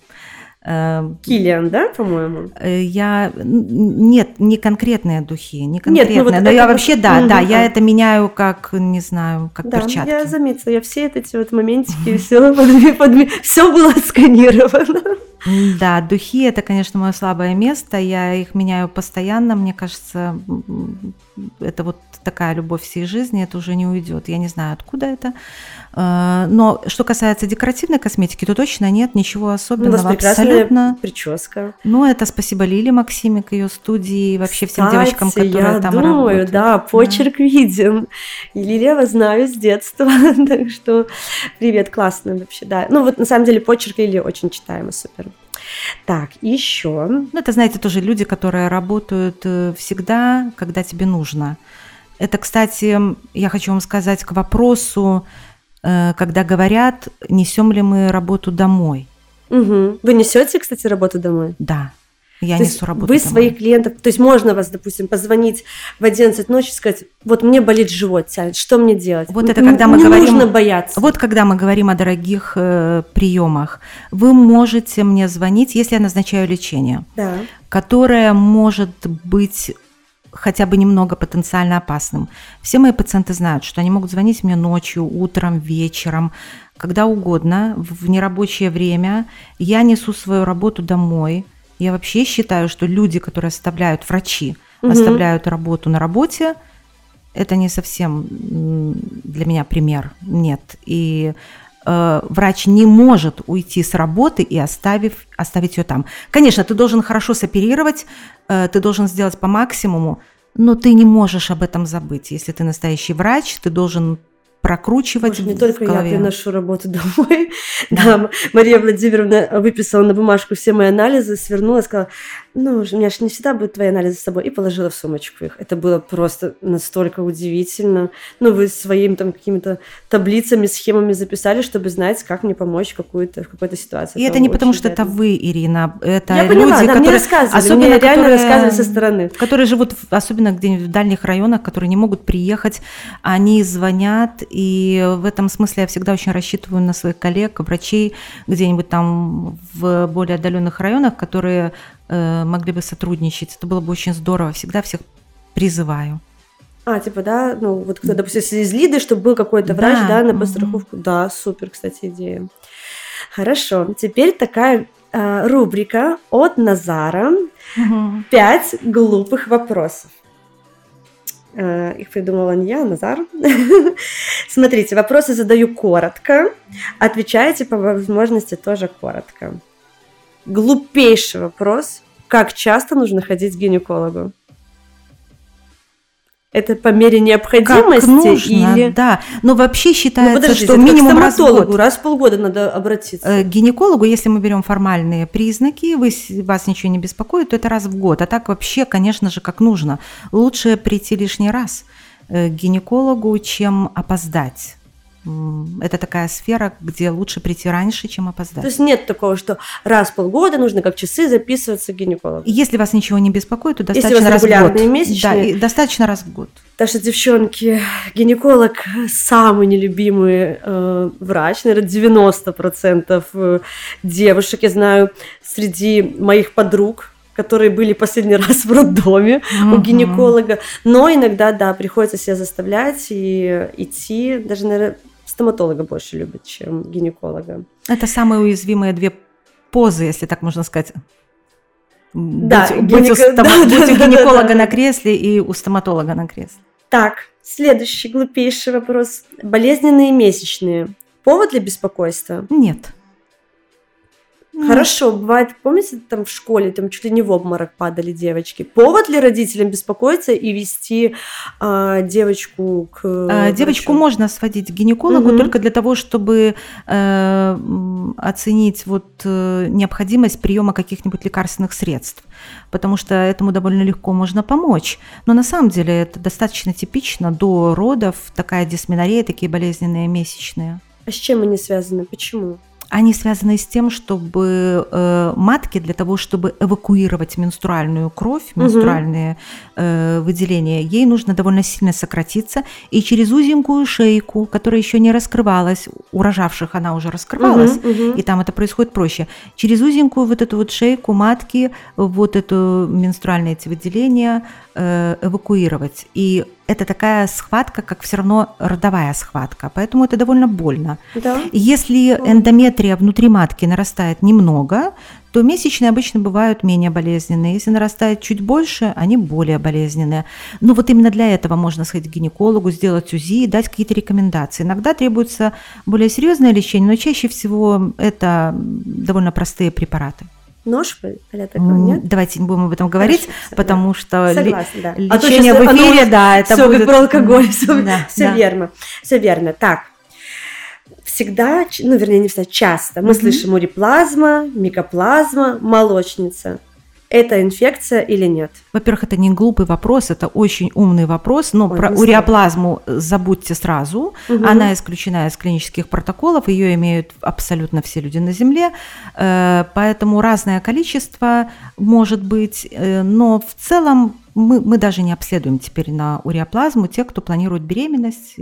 Э, Киллиан, да, по-моему? Э, я нет, не конкретные духи, не конкретные, нет, ну вот но я вообще да, да, я это меняю как не знаю, как да, перчатки. Я заметила, я все эти вот моментики, все, все было отсканировано. Да, духи это, конечно, мое слабое место. Я их меняю постоянно. Мне кажется, это вот такая любовь всей жизни, это уже не уйдет. Я не знаю, откуда это. Э, но что касается декоративной косметики, то точно нет ничего особенного. Ну, у вас абсолютно. прическа. Ну, это спасибо Лиле Максимик, ее студии, вообще всем Кстати, девочкам, которые я там думаю, работают. да, почерк да. виден. И Лилия вас знаю с детства, так что привет, классно вообще, да. Ну, вот на самом деле почерк Лилии очень читаемый, супер. Так, еще. Ну, это, знаете, тоже люди, которые работают э, всегда, когда тебе нужно. Это, кстати, я хочу вам сказать к вопросу, когда говорят, несем ли мы работу домой. Угу. Вы несете, кстати, работу домой? Да. Я то несу работу. Вы домой. своих клиентов, то есть можно вас, допустим, позвонить в 11 ночи и сказать, вот мне болит живот, тянет, что мне делать? Вот это когда мы не говорим. нужно бояться. Вот когда мы говорим о дорогих э, приемах, вы можете мне звонить, если я назначаю лечение, да. которое может быть хотя бы немного потенциально опасным. Все мои пациенты знают, что они могут звонить мне ночью, утром, вечером, когда угодно, в нерабочее время. Я несу свою работу домой. Я вообще считаю, что люди, которые оставляют, врачи, угу. оставляют работу на работе, это не совсем для меня пример. Нет. И врач не может уйти с работы и оставив, оставить ее там. Конечно, ты должен хорошо соперировать, э, ты должен сделать по максимуму, но ты не можешь об этом забыть. Если ты настоящий врач, ты должен прокручивать Боже, не только я приношу работу домой. Да. да, Мария Владимировна выписала на бумажку все мои анализы, свернула, сказала, ну, у меня же не всегда будут твои анализы с собой, и положила в сумочку их. Это было просто настолько удивительно. Ну, вы своими там какими-то таблицами, схемами записали, чтобы знать, как мне помочь в, какую-то, в какой-то ситуации. И это, это не потому, что это вы, Ирина, это Я люди, поняла, да, которые... мне рассказывали, особенно мне реально которые, рассказывали со стороны. Которые живут, особенно где-нибудь в дальних районах, которые не могут приехать, они звонят, и в этом смысле я всегда очень рассчитываю на своих коллег, врачей где-нибудь там в более отдаленных районах, которые могли бы сотрудничать. Это было бы очень здорово. Всегда всех призываю. А, типа, да, ну, вот кто, допустим, из Лиды, чтобы был какой-то врач, да, да на подстраховку. Mm-hmm. Да, супер, кстати, идея. Хорошо. Теперь такая э, рубрика от Назара. Mm-hmm. Пять глупых вопросов. Э, их придумала не я, а Назар. Смотрите, вопросы задаю коротко, отвечаете по возможности тоже коротко. Глупейший вопрос. Как часто нужно ходить к гинекологу? Это по мере необходимости как нужно, или да. Но вообще считается, ну, что минимум раз в год. раз в полгода надо обратиться. Э, к гинекологу, если мы берем формальные признаки, вы, вас ничего не беспокоит, то это раз в год. А так вообще, конечно же, как нужно. Лучше прийти лишний раз э, к гинекологу, чем опоздать это такая сфера, где лучше прийти раньше, чем опоздать. То есть нет такого, что раз в полгода нужно как часы записываться к гинекологу. Если вас ничего не беспокоит, то достаточно раз в год. Месячные, да, достаточно раз в год. Так что, девчонки, гинеколог самый нелюбимый э, врач, наверное, 90% э, девушек, я знаю, среди моих подруг, которые были последний раз в роддоме у гинеколога. Но иногда, да, приходится себя заставлять и идти. Даже, наверное, стоматолога больше любят, чем гинеколога. Это самые уязвимые две позы, если так можно сказать. Да, быть, быть у, гинеко- стома- да, быть да, у да, гинеколога да. на кресле и у стоматолога на кресле. Так, следующий глупейший вопрос. Болезненные месячные. Повод для беспокойства? Нет. Хорошо, бывает, помните, там в школе там чуть ли не в обморок падали девочки. Повод ли родителям беспокоиться и вести а, девочку к А, Девочку можно сводить к гинекологу Мгм. только для того, чтобы э, оценить вот э, необходимость приема каких-нибудь лекарственных средств, потому что этому довольно легко можно помочь. Но на самом деле это достаточно типично до родов такая дисменорея, такие болезненные месячные. А с чем они связаны? Почему? Они связаны с тем, чтобы э, матке для того, чтобы эвакуировать менструальную кровь, менструальные э, выделения, ей нужно довольно сильно сократиться, и через узенькую шейку, которая еще не раскрывалась, у рожавших она уже раскрывалась, мгм. и там это происходит проще. Через узенькую вот эту вот шейку матки вот эту менструальные эти выделения эвакуировать. И это такая схватка, как все равно родовая схватка, поэтому это довольно больно. Да. Если эндометрия внутри матки нарастает немного, то месячные обычно бывают менее болезненные. Если нарастает чуть больше, они более болезненные. Но вот именно для этого можно сходить к гинекологу, сделать УЗИ и дать какие-то рекомендации. Иногда требуется более серьезное лечение, но чаще всего это довольно простые препараты. Нож, а такого М, нет? Давайте не будем об этом говорить, Хорошо, потому что ли- Согласна, да. А то лечение в оно эфире, уже да, это Все будет... про алкоголь, все, Да, да. верно, все верно. Так, всегда, ну, вернее, не всегда, часто мы Мгм. слышим уреплазма, микоплазма, молочница. Это инфекция или нет? Во-первых, это не глупый вопрос, это очень умный вопрос, но Ой, про уреоплазму забудьте сразу. Мгм. Она исключена из клинических протоколов, ее имеют абсолютно все люди на Земле, э, поэтому разное количество может быть, э, но в целом мы, мы даже не обследуем теперь на уреоплазму те, кто планирует беременность.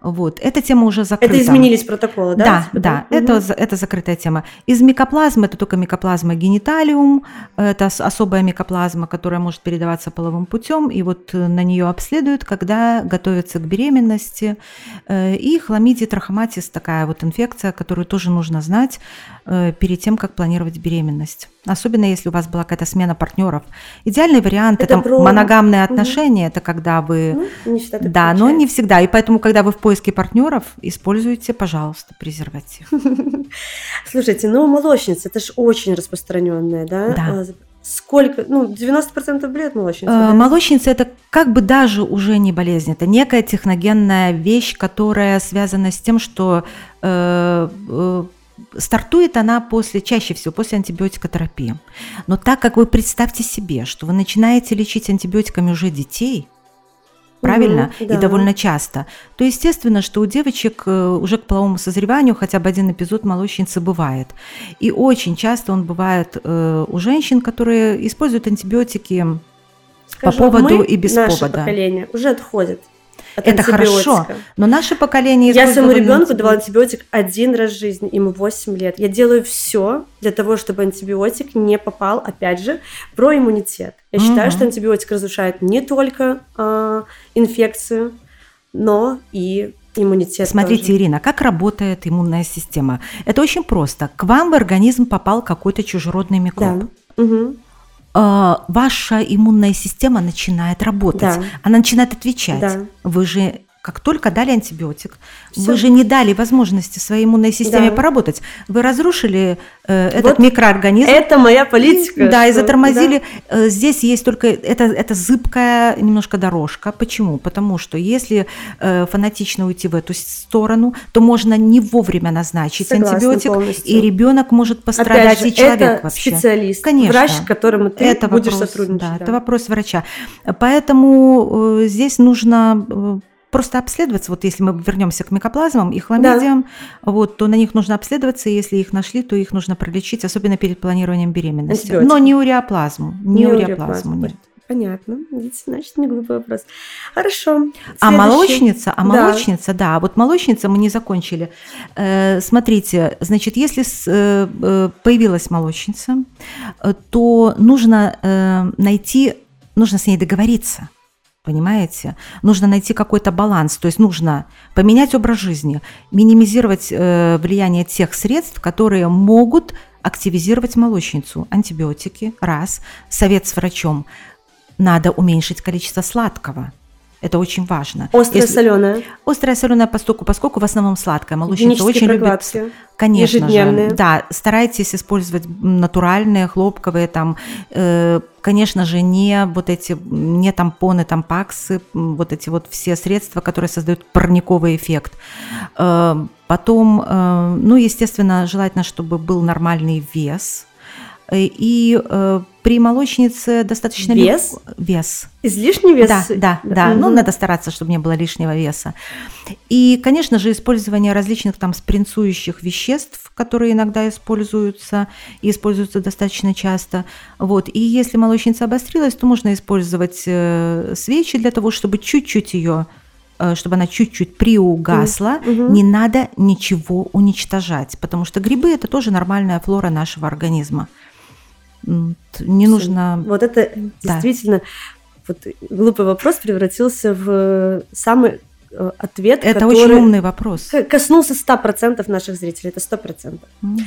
Вот. Эта тема уже закрыта. Это изменились протоколы, да? Да, типа, да, Мгм. это, это закрытая тема. Из микоплазмы это только микоплазма гениталиум, это ос- особая микоплазма, которая может передаваться половым путем, и вот э, на нее обследуют, когда готовятся к беременности. Э, И хламидия трахоматис такая вот инфекция, которую тоже нужно знать э, перед тем, как планировать беременность. Особенно если у вас была какая-то смена партнеров. Идеальный вариант Это это, про- моногамные Мгм. отношения, это когда вы Ну, не всегда да, но получается. не всегда. И поэтому, когда вы в поиске партнеров, используйте, пожалуйста, презерватив. Слушайте, ну молочница, это же очень распространенная, да? Да. А, Сколько, ну, 90% болеют молочницы, да? Молочница это как бы даже уже не болезнь, это некая техногенная вещь, которая связана с тем, что э, э, стартует она после, чаще всего после антибиотикотерапии. Но так как вы представьте себе, что вы начинаете лечить антибиотиками уже детей, правильно, Мгм, да. и довольно часто, то естественно, что у девочек э, уже к половому созреванию хотя бы один эпизод молочницы бывает. И очень часто он бывает э, у женщин, которые используют антибиотики по Скажу, поводу мы, и без наше повода. поколение уже отходит от Это хорошо, но наше поколение Я своему ребенку давала антибиотик один раз в жизни, ему 8 лет. Я делаю все для того, чтобы антибиотик не попал, опять же, про иммунитет. Я считаю, Мгм. что антибиотик разрушает не только а, инфекцию, но и иммунитет. Смотрите, тоже. Ирина, как работает иммунная система? Это очень просто. К вам в организм попал какой-то чужеродный микроб. Да. А, Ваша иммунная система начинает работать. Да. Она начинает отвечать. Да. Вы же как только дали антибиотик, Всё. вы же не дали возможности своей иммунной системе Да. поработать. Вы разрушили э, этот Вот микроорганизм. Это моя политика. Да, и затормозили. Э, Здесь есть только это, это зыбкая немножко дорожка. Почему? Потому что если э, фанатично уйти в эту сторону, то можно не вовремя назначить Согласна антибиотик, полностью. и ребенок может Опять пострадать, же, и человек это вообще. специалист, Конечно. врач, с которым ты это будешь вопрос, сотрудничать. Да, да. это вопрос врача. Поэтому э, здесь нужно э, просто обследоваться. Вот если мы вернемся к микоплазмам и хламидиям, вот, то на них нужно обследоваться, и если их нашли, то их нужно пролечить, особенно перед планированием беременности. Антибиотиком. Но не уреоплазму, не, Не уреоплазму, нет. Понятно. Видите, значит, не глупый вопрос. Хорошо. А Следующий. молочница, а Да. молочница, да, вот молочница мы не закончили. Э, смотрите, значит, если с- э, э, появилась молочница, то нужно э, найти, нужно с ней договориться. Понимаете? Нужно найти какой-то баланс, то есть нужно поменять образ жизни, минимизировать э, влияние тех средств, которые могут активизировать молочницу. Антибиотики, раз. Совет с врачом. Надо уменьшить количество сладкого. Это очень важно. Острая, Если- соленая. Острая соленая поскольку, поскольку в основном сладкая. Молочница очень любит. Конечно Ежедневные. же, да, старайтесь использовать натуральные, хлопковые, там, э, конечно же, не вот эти, не тампоны, тампаксы, вот эти вот все средства, которые создают парниковый эффект. Э, потом, э, ну, естественно, желательно, чтобы был нормальный вес. Э, И э, при молочнице достаточно Вес? Вес. Излишний вес? Да, да, да. Ну, Мгм. надо стараться, чтобы не было лишнего веса. И, конечно же, использование различных там спринцующих веществ, которые иногда используются и используются достаточно часто. Вот. И если молочница обострилась, то можно использовать э, свечи для того, чтобы чуть-чуть ее чтобы она чуть-чуть приугасла, Мгм. не надо ничего уничтожать, потому что грибы это тоже нормальная флора нашего организма. Не нужно Вот это Да. действительно вот глупый вопрос превратился в самый э, ответ, Это который очень умный вопрос. коснулся 100% наших зрителей. Это 100%. Мгм.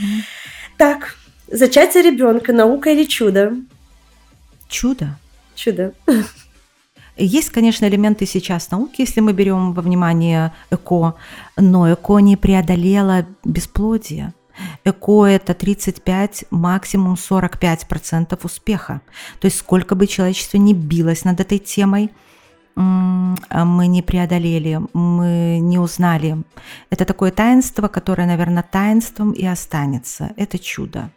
Так, зачатие ребенка, наука или чудо? Чудо. Чудо. Есть, конечно, элементы сейчас науки, если мы берем во внимание ЭКО, но ЭКО не преодолело бесплодие. ЭКО – это 35, максимум 45% успеха. То есть сколько бы человечество ни билось над этой темой, а мы не преодолели, мы не узнали. Это такое таинство, которое, наверное, таинством и останется. Это чудо.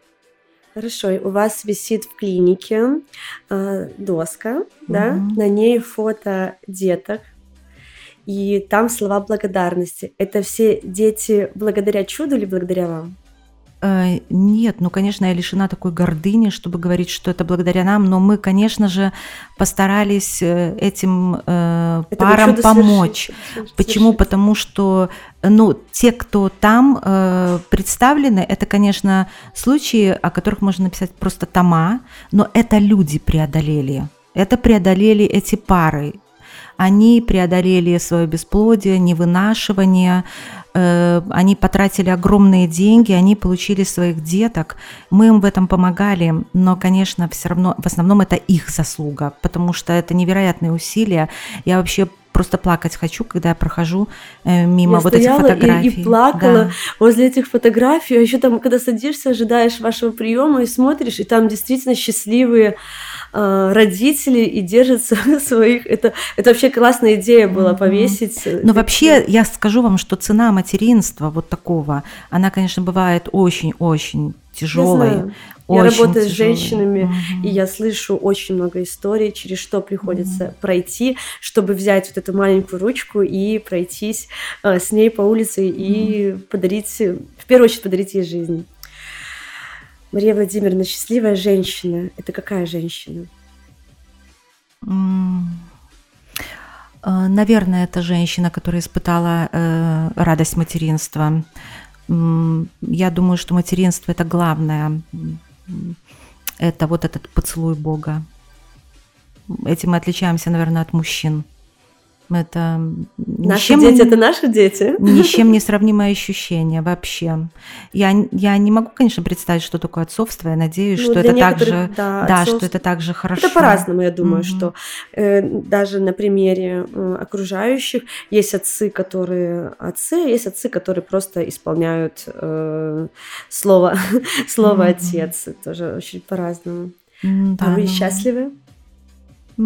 Хорошо, и у вас висит в клинике э, доска, да, Мгм. на ней фото деток, и там слова благодарности. Это все дети благодаря чуду или благодаря вам? Э, Нет, ну, конечно, я лишена такой гордыни, чтобы говорить, что это благодаря нам, но мы, конечно же, постарались э, этим э, парам помочь. совершить- Почему? совершить. Потому что, ну, те, кто там э, представлены, это, конечно, случаи, о которых можно написать просто тома, но это люди преодолели. Это преодолели эти пары. Они преодолели свое бесплодие, невынашивание, они потратили огромные деньги, они получили своих деток. Мы им в этом помогали, но, конечно, все равно, в основном это их заслуга, потому что это невероятные усилия. Я вообще просто плакать хочу, когда я прохожу э, мимо Я вот этих стояла и- фотографий. И, плакала Да. возле этих фотографий. А еще там, когда садишься, ожидаешь вашего приема и смотришь, и там действительно счастливые э, родители и держатся своих. Это, это вообще классная идея была повесить. э, Но такие- вообще я скажу вам, что цена материнства вот такого, она, конечно, бывает очень-очень Я тяжелой. Я очень работаю с тяжелой. женщинами, Мгм. И я слышу очень много историй, через что приходится пройти, чтобы взять вот эту маленькую ручку и пройтись э, с ней по улице и подарить, э, в первую очередь, подарить ей жизнь. Мария Владимировна, счастливая женщина. Это какая женщина? Э, Наверное, это женщина, которая испытала э, радость материнства. Я думаю, что материнство это главное. Это вот этот поцелуй Бога. Этим мы отличаемся, наверное, от мужчин. Это Наши чем дети это наши дети. ни с чем не сравнимое ощущение вообще. Я, я не могу, конечно, представить, что такое отцовство. Я надеюсь, Ну, что это так некоторых, же, да, да, отцовство- что это так же хорошо. Это по-разному, я думаю, Мгм. что э, даже на примере э, окружающих есть отцы, которые отцы, есть отцы, которые просто исполняют э, слово, слово Мгм. отец. Тоже очень по-разному. М, а да, вы ну, счастливы? э,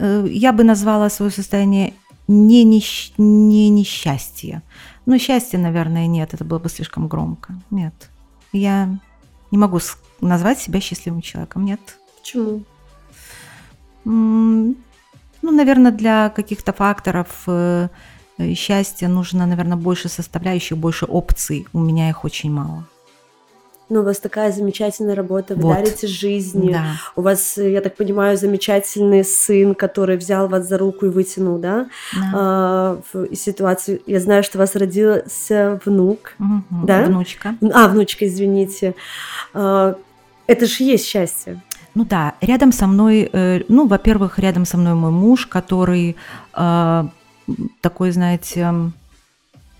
Я бы назвала свое состояние не, нещ- не несчастье. Ну, счастье, наверное, нет, это было бы слишком громко. Нет. Я не могу назвать себя счастливым человеком, нет. Почему? Ну, наверное, для каких-то факторов э, э, счастья нужно, наверное, больше составляющих, больше опций. У меня их очень мало. Ну, у вас такая замечательная работа, вы Вот. дарите жизни. Да. У вас, я так понимаю, замечательный сын, который взял вас за руку и вытянул, да, да. а, в из ситуации. Я знаю, что у вас родился внук. Мгм. да? Внучка. А, внучка, извините. А, Это же есть счастье. Ну да, рядом со мной, э, ну, во-первых, рядом со мной мой муж, который э, такой, знаете,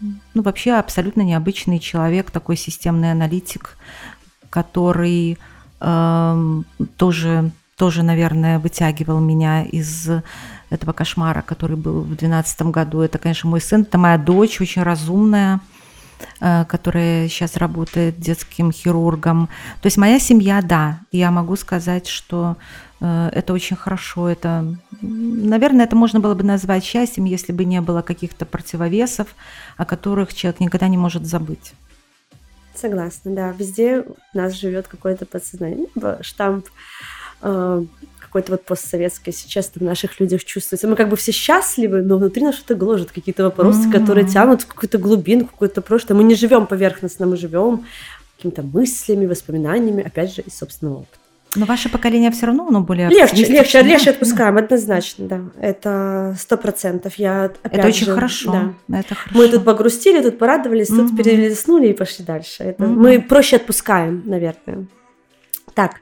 ну, вообще абсолютно необычный человек, такой системный аналитик, который эм, тоже, тоже, наверное, вытягивал меня из этого кошмара, который был в 2012 году. Это, конечно, мой сын, это моя дочь, очень разумная, э, которая сейчас работает детским хирургом. То есть моя семья, да, я могу сказать, что э, это очень хорошо. Это, наверное, это можно было бы назвать счастьем, если бы не было каких-то противовесов, о которых человек никогда не может забыть. Согласна, да. Везде у нас живет какое-то подсознание, штамп э, какой-то вот постсоветский. Сейчас это в наших людях чувствуется. Мы как бы все счастливы, но внутри нас что-то гложет, какие-то вопросы, Мгм. которые тянут в какую-то глубину, в какое-то прошлое. Мы не живем поверхностно, мы живем какими-то мыслями, воспоминаниями, опять же, из собственного опыта. Но ваше поколение все равно, оно более Легче, легче, да? легче отпускаем, однозначно, да. Это сто процентов. Я опять Это очень же, хорошо. да. Это хорошо. Мы тут погрустили, тут порадовались, тут Мгм. перелистнули и пошли дальше. Это Мгм. Мы проще отпускаем, наверное. Так,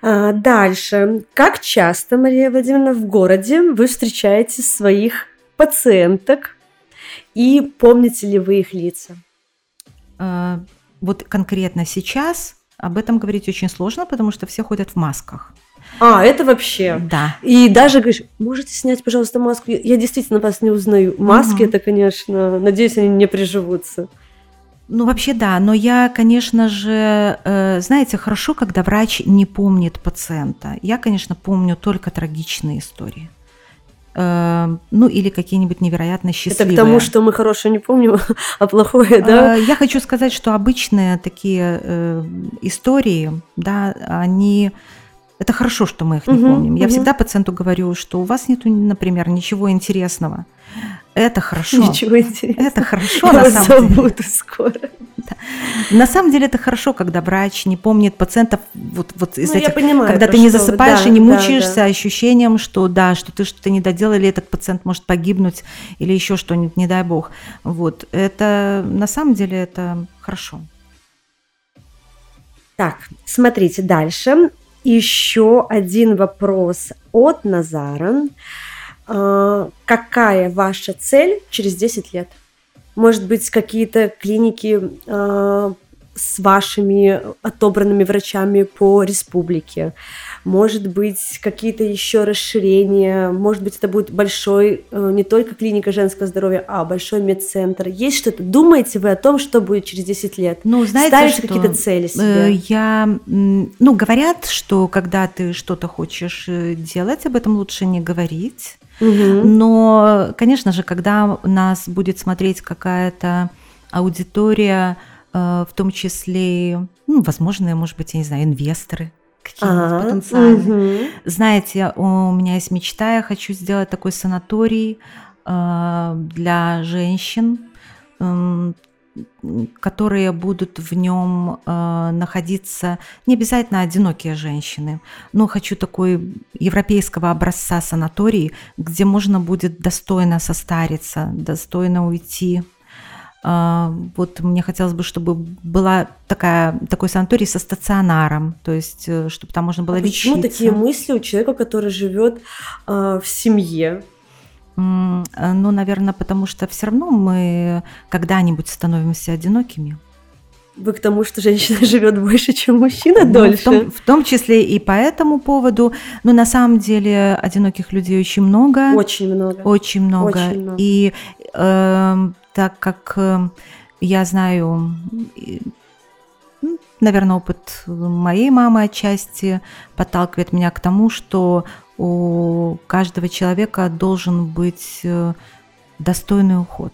а, дальше. Как часто, Мария Владимировна, в городе вы встречаете своих пациенток и помните ли вы их лица? Э, Вот конкретно сейчас об этом говорить очень сложно, потому что все ходят в масках. А, это вообще. Да. И даже говоришь, можете снять, пожалуйста, маску? Я- действительно вас не узнаю. Маски Мгм. это, конечно, надеюсь, они не приживутся. Ну, вообще да, но я, конечно же, э, знаете, хорошо, когда врач не помнит пациента. Я, конечно, помню только трагичные истории. Э, Ну, или какие-нибудь невероятно Это счастливые. к тому, что мы хорошее не помним, а плохое, да? Э, Я хочу сказать, что обычные такие э, истории, да, они... Это хорошо, что мы их не Мгм, помним. Я мгм. всегда пациенту говорю, что у вас нету, например, ничего интересного. Это хорошо. Ничего интересного. Это хорошо Я на самом деле. забуду скоро. На самом деле это хорошо, когда врач не помнит пациентов вот, вот из Ну, я этих, понимаю, когда ты не засыпаешь Да, и не да, мучаешься да. ощущением, что да, что ты что-то не доделал, или этот пациент может погибнуть, или еще что-нибудь, не дай бог. Вот. Это на самом деле это хорошо. Так, смотрите дальше. Еще один вопрос от Назара. А, Какая ваша цель через 10 лет? Может быть, какие-то клиники а, с вашими отобранными врачами по республике? Может быть, какие-то еще расширения? Может быть, это будет большой, э, не только клиника женского здоровья, а большой медцентр? Есть что-то? Думаете вы о том, что будет через 10 лет? Ну, знаете, Ставите какие-то цели э, себе? Я, ну, говорят, что когда ты что-то хочешь э, делать, об этом лучше не говорить. Мгм. Но, конечно же, когда нас будет смотреть какая-то аудитория, в том числе, ну, возможно, может быть, я не знаю, инвесторы какие-нибудь А, потенциальные. мгм. Знаете, у меня есть мечта, я хочу сделать такой санаторий э, для женщин, м, которые будут в нем э, находиться, не обязательно одинокие женщины, но хочу такой европейского образца санаторий, где можно будет достойно состариться, достойно уйти. А, Вот мне хотелось бы, чтобы была такая, такой санаторий со стационаром, то есть, э, чтобы там можно было А почему лечиться. такие мысли у человека, который живет а, в семье? Э, Ну, наверное, потому что все равно мы когда-нибудь становимся одинокими. Вы к тому, что женщина живет больше, чем мужчина Ну, дольше? В том, в том числе и по этому поводу. Но на самом деле одиноких людей очень много. Очень много. Очень много. Очень много. И эм, так как э, я знаю, ну, наверное, опыт моей мамы отчасти подталкивает меня к тому, что у каждого человека должен быть э, достойный уход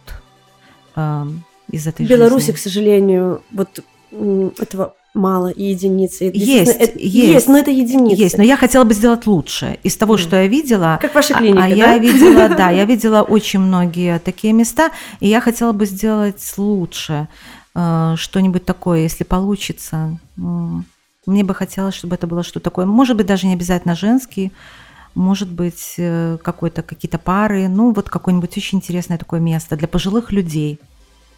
эм, из этой В Беларуси, жизни. к сожалению, вот этого мало. Это есть, это, есть, есть, но это единицы. Есть, но я хотела бы сделать лучше. Из того, mm. что я видела. Как ваша клиника, а, да? Я видела, да, я видела очень многие такие места, и я хотела бы сделать лучше э, что-нибудь такое, если получится. Мне бы хотелось, чтобы это было что-то такое. Может быть, даже не обязательно женский, может быть, э, какой-то какие-то пары, ну вот какое-нибудь очень интересное такое место для пожилых людей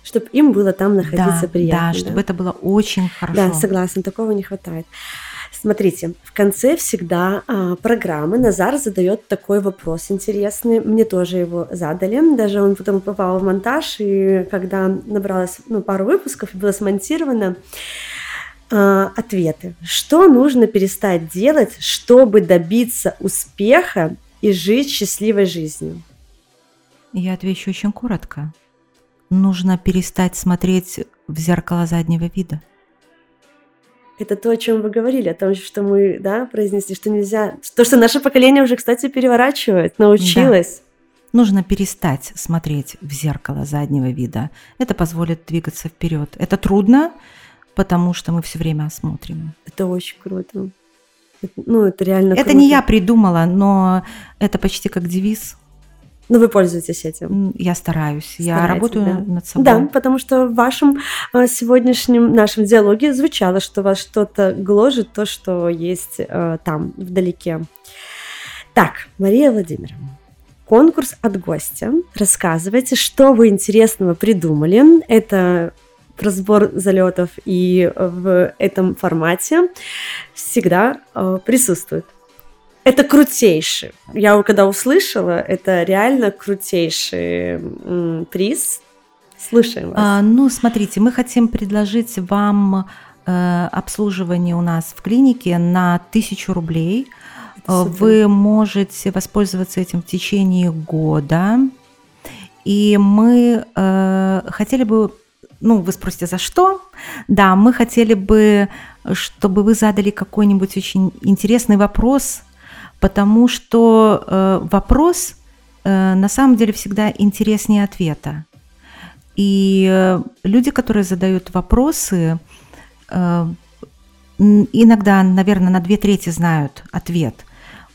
чтобы им было там находиться да, приятно. Да, чтобы это было очень хорошо. Да, согласна, такого не хватает. Смотрите, в конце всегда а, программы Назар задает такой вопрос интересный. Мне тоже его задали. Даже он потом попал в монтаж, и когда набралось ну, пару выпусков и было смонтировано, а, ответы. Что нужно перестать делать, чтобы добиться успеха и жить счастливой жизнью? Я отвечу очень коротко нужно перестать смотреть в зеркало заднего вида. Это то, о чем вы говорили, о том, что мы да, произнесли, что нельзя. То, что наше поколение уже, кстати, переворачивает, научилось. Да. Нужно перестать смотреть в зеркало заднего вида. Это позволит двигаться вперед. Это трудно, потому что мы все время смотрим. Это очень круто. ну, это реально. Это круто. не я придумала, но это почти как девиз но ну, вы пользуетесь этим. Я стараюсь. Я работаю да. над собой. Да, потому что в вашем а, сегодняшнем нашем диалоге звучало, что вас что-то гложет, то, что есть а, там, вдалеке. Так, Мария Владимировна, конкурс от гостя. Рассказывайте, что вы интересного придумали. Это разбор залетов и в этом формате всегда э, присутствует. Это крутейший. Я когда услышала, это реально крутейший приз. Слушаем вас. А, ну, смотрите, мы хотим предложить вам э, обслуживание у нас в клинике на тысячу рублей. Вы можете воспользоваться этим в течение года. И мы э, хотели бы ну, вы спросите, за что? Да, мы хотели бы, чтобы вы задали какой-нибудь очень интересный вопрос потому что э, вопрос э, на самом деле всегда интереснее ответа. И э, люди, которые задают вопросы, э, иногда, наверное, на две трети знают ответ.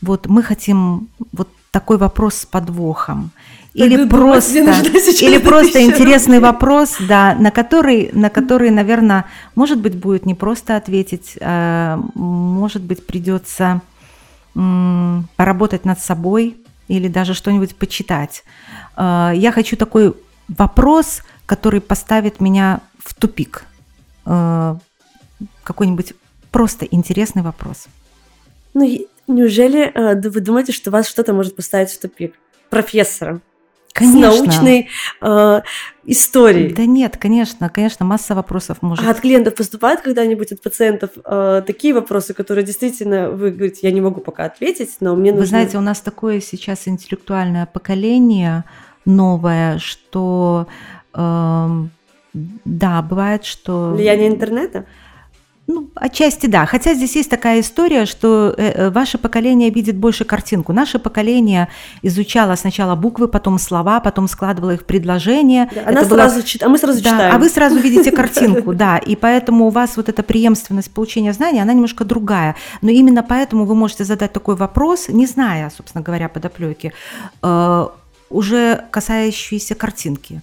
Вот мы хотим вот такой вопрос с подвохом. Или просто, или просто интересный вопрос, да, на который, на который, наверное, может быть, будет не просто ответить, а, может быть, придется поработать над собой или даже что-нибудь почитать. А, я хочу такой вопрос, который поставит меня в тупик. А, какой-нибудь просто интересный вопрос. Ну, неужели а, вы думаете, что вас что-то может поставить в тупик? Профессора, Конечно. с научной э, историей. Да нет, конечно, конечно, масса вопросов может. А от клиентов поступают когда-нибудь от пациентов э, такие вопросы, которые действительно вы говорите, я не могу пока ответить, но мне нужно. Вы знаете, у нас такое сейчас интеллектуальное поколение новое, что э, да, бывает, что влияние интернета. Ну, отчасти да. Хотя здесь есть такая история, что э, э, ваше поколение видит больше картинку. Наше поколение изучало сначала буквы, потом слова, потом складывало их в предложения. Да, она было... сразу чит... а мы сразу да, читаем. А вы сразу видите картинку, да. И поэтому у вас вот эта преемственность получения знаний, она немножко другая. Но именно поэтому вы можете задать такой вопрос, не зная, собственно говоря, подоплеки, э, уже касающиеся картинки.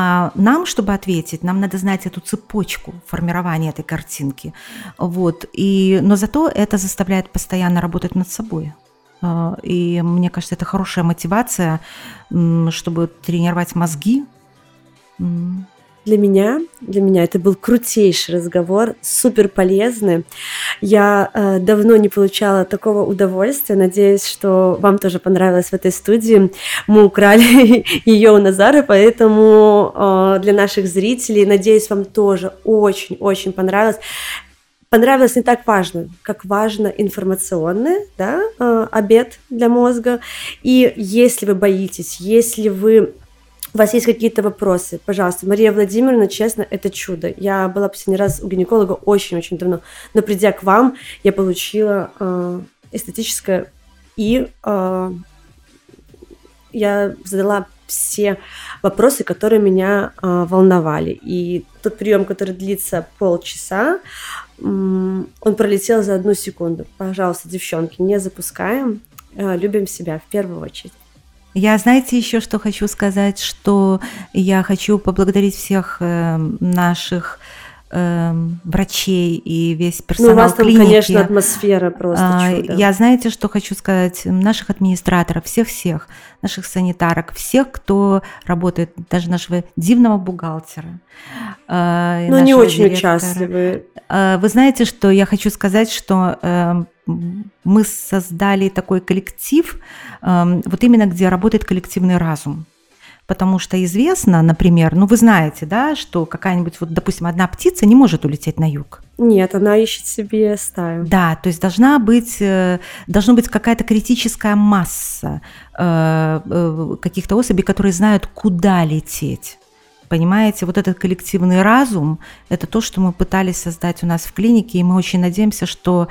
А нам, чтобы ответить, нам надо знать эту цепочку формирования этой картинки. Вот. И, но зато это заставляет постоянно работать над собой. А, и мне кажется, это хорошая мотивация, чтобы тренировать мозги, для меня, для меня это был крутейший разговор, супер полезный. Я э, давно не получала такого удовольствия. Надеюсь, что вам тоже понравилось в этой студии. Мы украли ее у Назара, поэтому э, для наших зрителей, надеюсь, вам тоже очень-очень понравилось понравилось не так важно, как важно информационный да, э, обед для мозга. И если вы боитесь, если вы у вас есть какие-то вопросы, пожалуйста. Мария Владимировна, честно, это чудо. Я была последний раз у гинеколога очень-очень давно, но придя к вам, я получила э, эстетическое и э, я задала все вопросы, которые меня э, волновали. И тот прием, который длится полчаса, он пролетел за одну секунду. Пожалуйста, девчонки, не запускаем, э, любим себя в первую очередь. Я, знаете, еще что хочу сказать, что я хочу поблагодарить всех э, наших э, врачей и весь персонал ну, у вас клиники. там, конечно, атмосфера просто а, чудо. Я, знаете, что хочу сказать? Наших администраторов, всех-всех, наших санитарок, всех, кто работает, даже нашего дивного бухгалтера. Э, Но не очень директора. участливы. Э, вы знаете, что я хочу сказать, что э, мы создали такой коллектив, э, вот именно где работает коллективный разум потому что известно, например, ну вы знаете, да, что какая-нибудь, вот, допустим, одна птица не может улететь на юг. Нет, она ищет себе стаю. Да, то есть должна быть, э, должна быть какая-то критическая масса э, э, каких-то особей, которые знают, куда лететь. Понимаете, вот этот коллективный разум – это то, что мы пытались создать у нас в клинике, и мы очень надеемся, что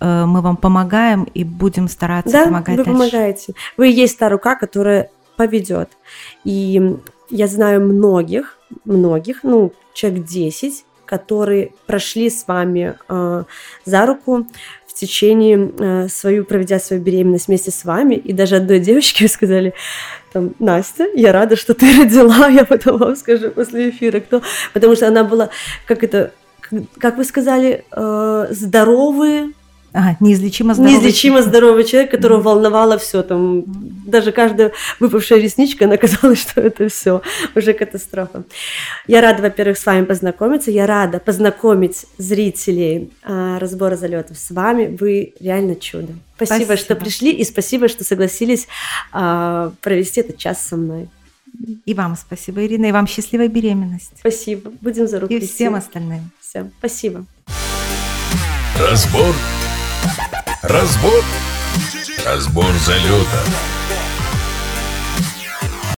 э, мы вам помогаем и будем стараться да, помогать вы дальше. помогаете. Вы есть та рука, которая поведет. И я знаю многих, многих, ну, человек 10, которые прошли с вами э, за руку течение э, свою, проведя свою беременность вместе с вами. И даже одной девочке сказали, там, Настя, я рада, что ты родила, я потом вам скажу после эфира, кто. Потому что она была, как это, как вы сказали, э, здоровые, Ага, неизлечимо здоровый Неизлечимо человек. здоровый человек, которого волновало все. Там, даже каждая выпавшая ресничка, она казалось, что это все уже катастрофа. Я рада, во-первых, с вами познакомиться. Я рада познакомить зрителей а, разбора залетов с вами. Вы реально чудо. Спасибо, спасибо. что пришли, и спасибо, что согласились а, провести этот час со мной. И вам спасибо, Ирина, и вам счастливой беременности. Спасибо. Будем за руку. И всем остальным. Всем. Спасибо. Разбор Разбор. Разбор залета.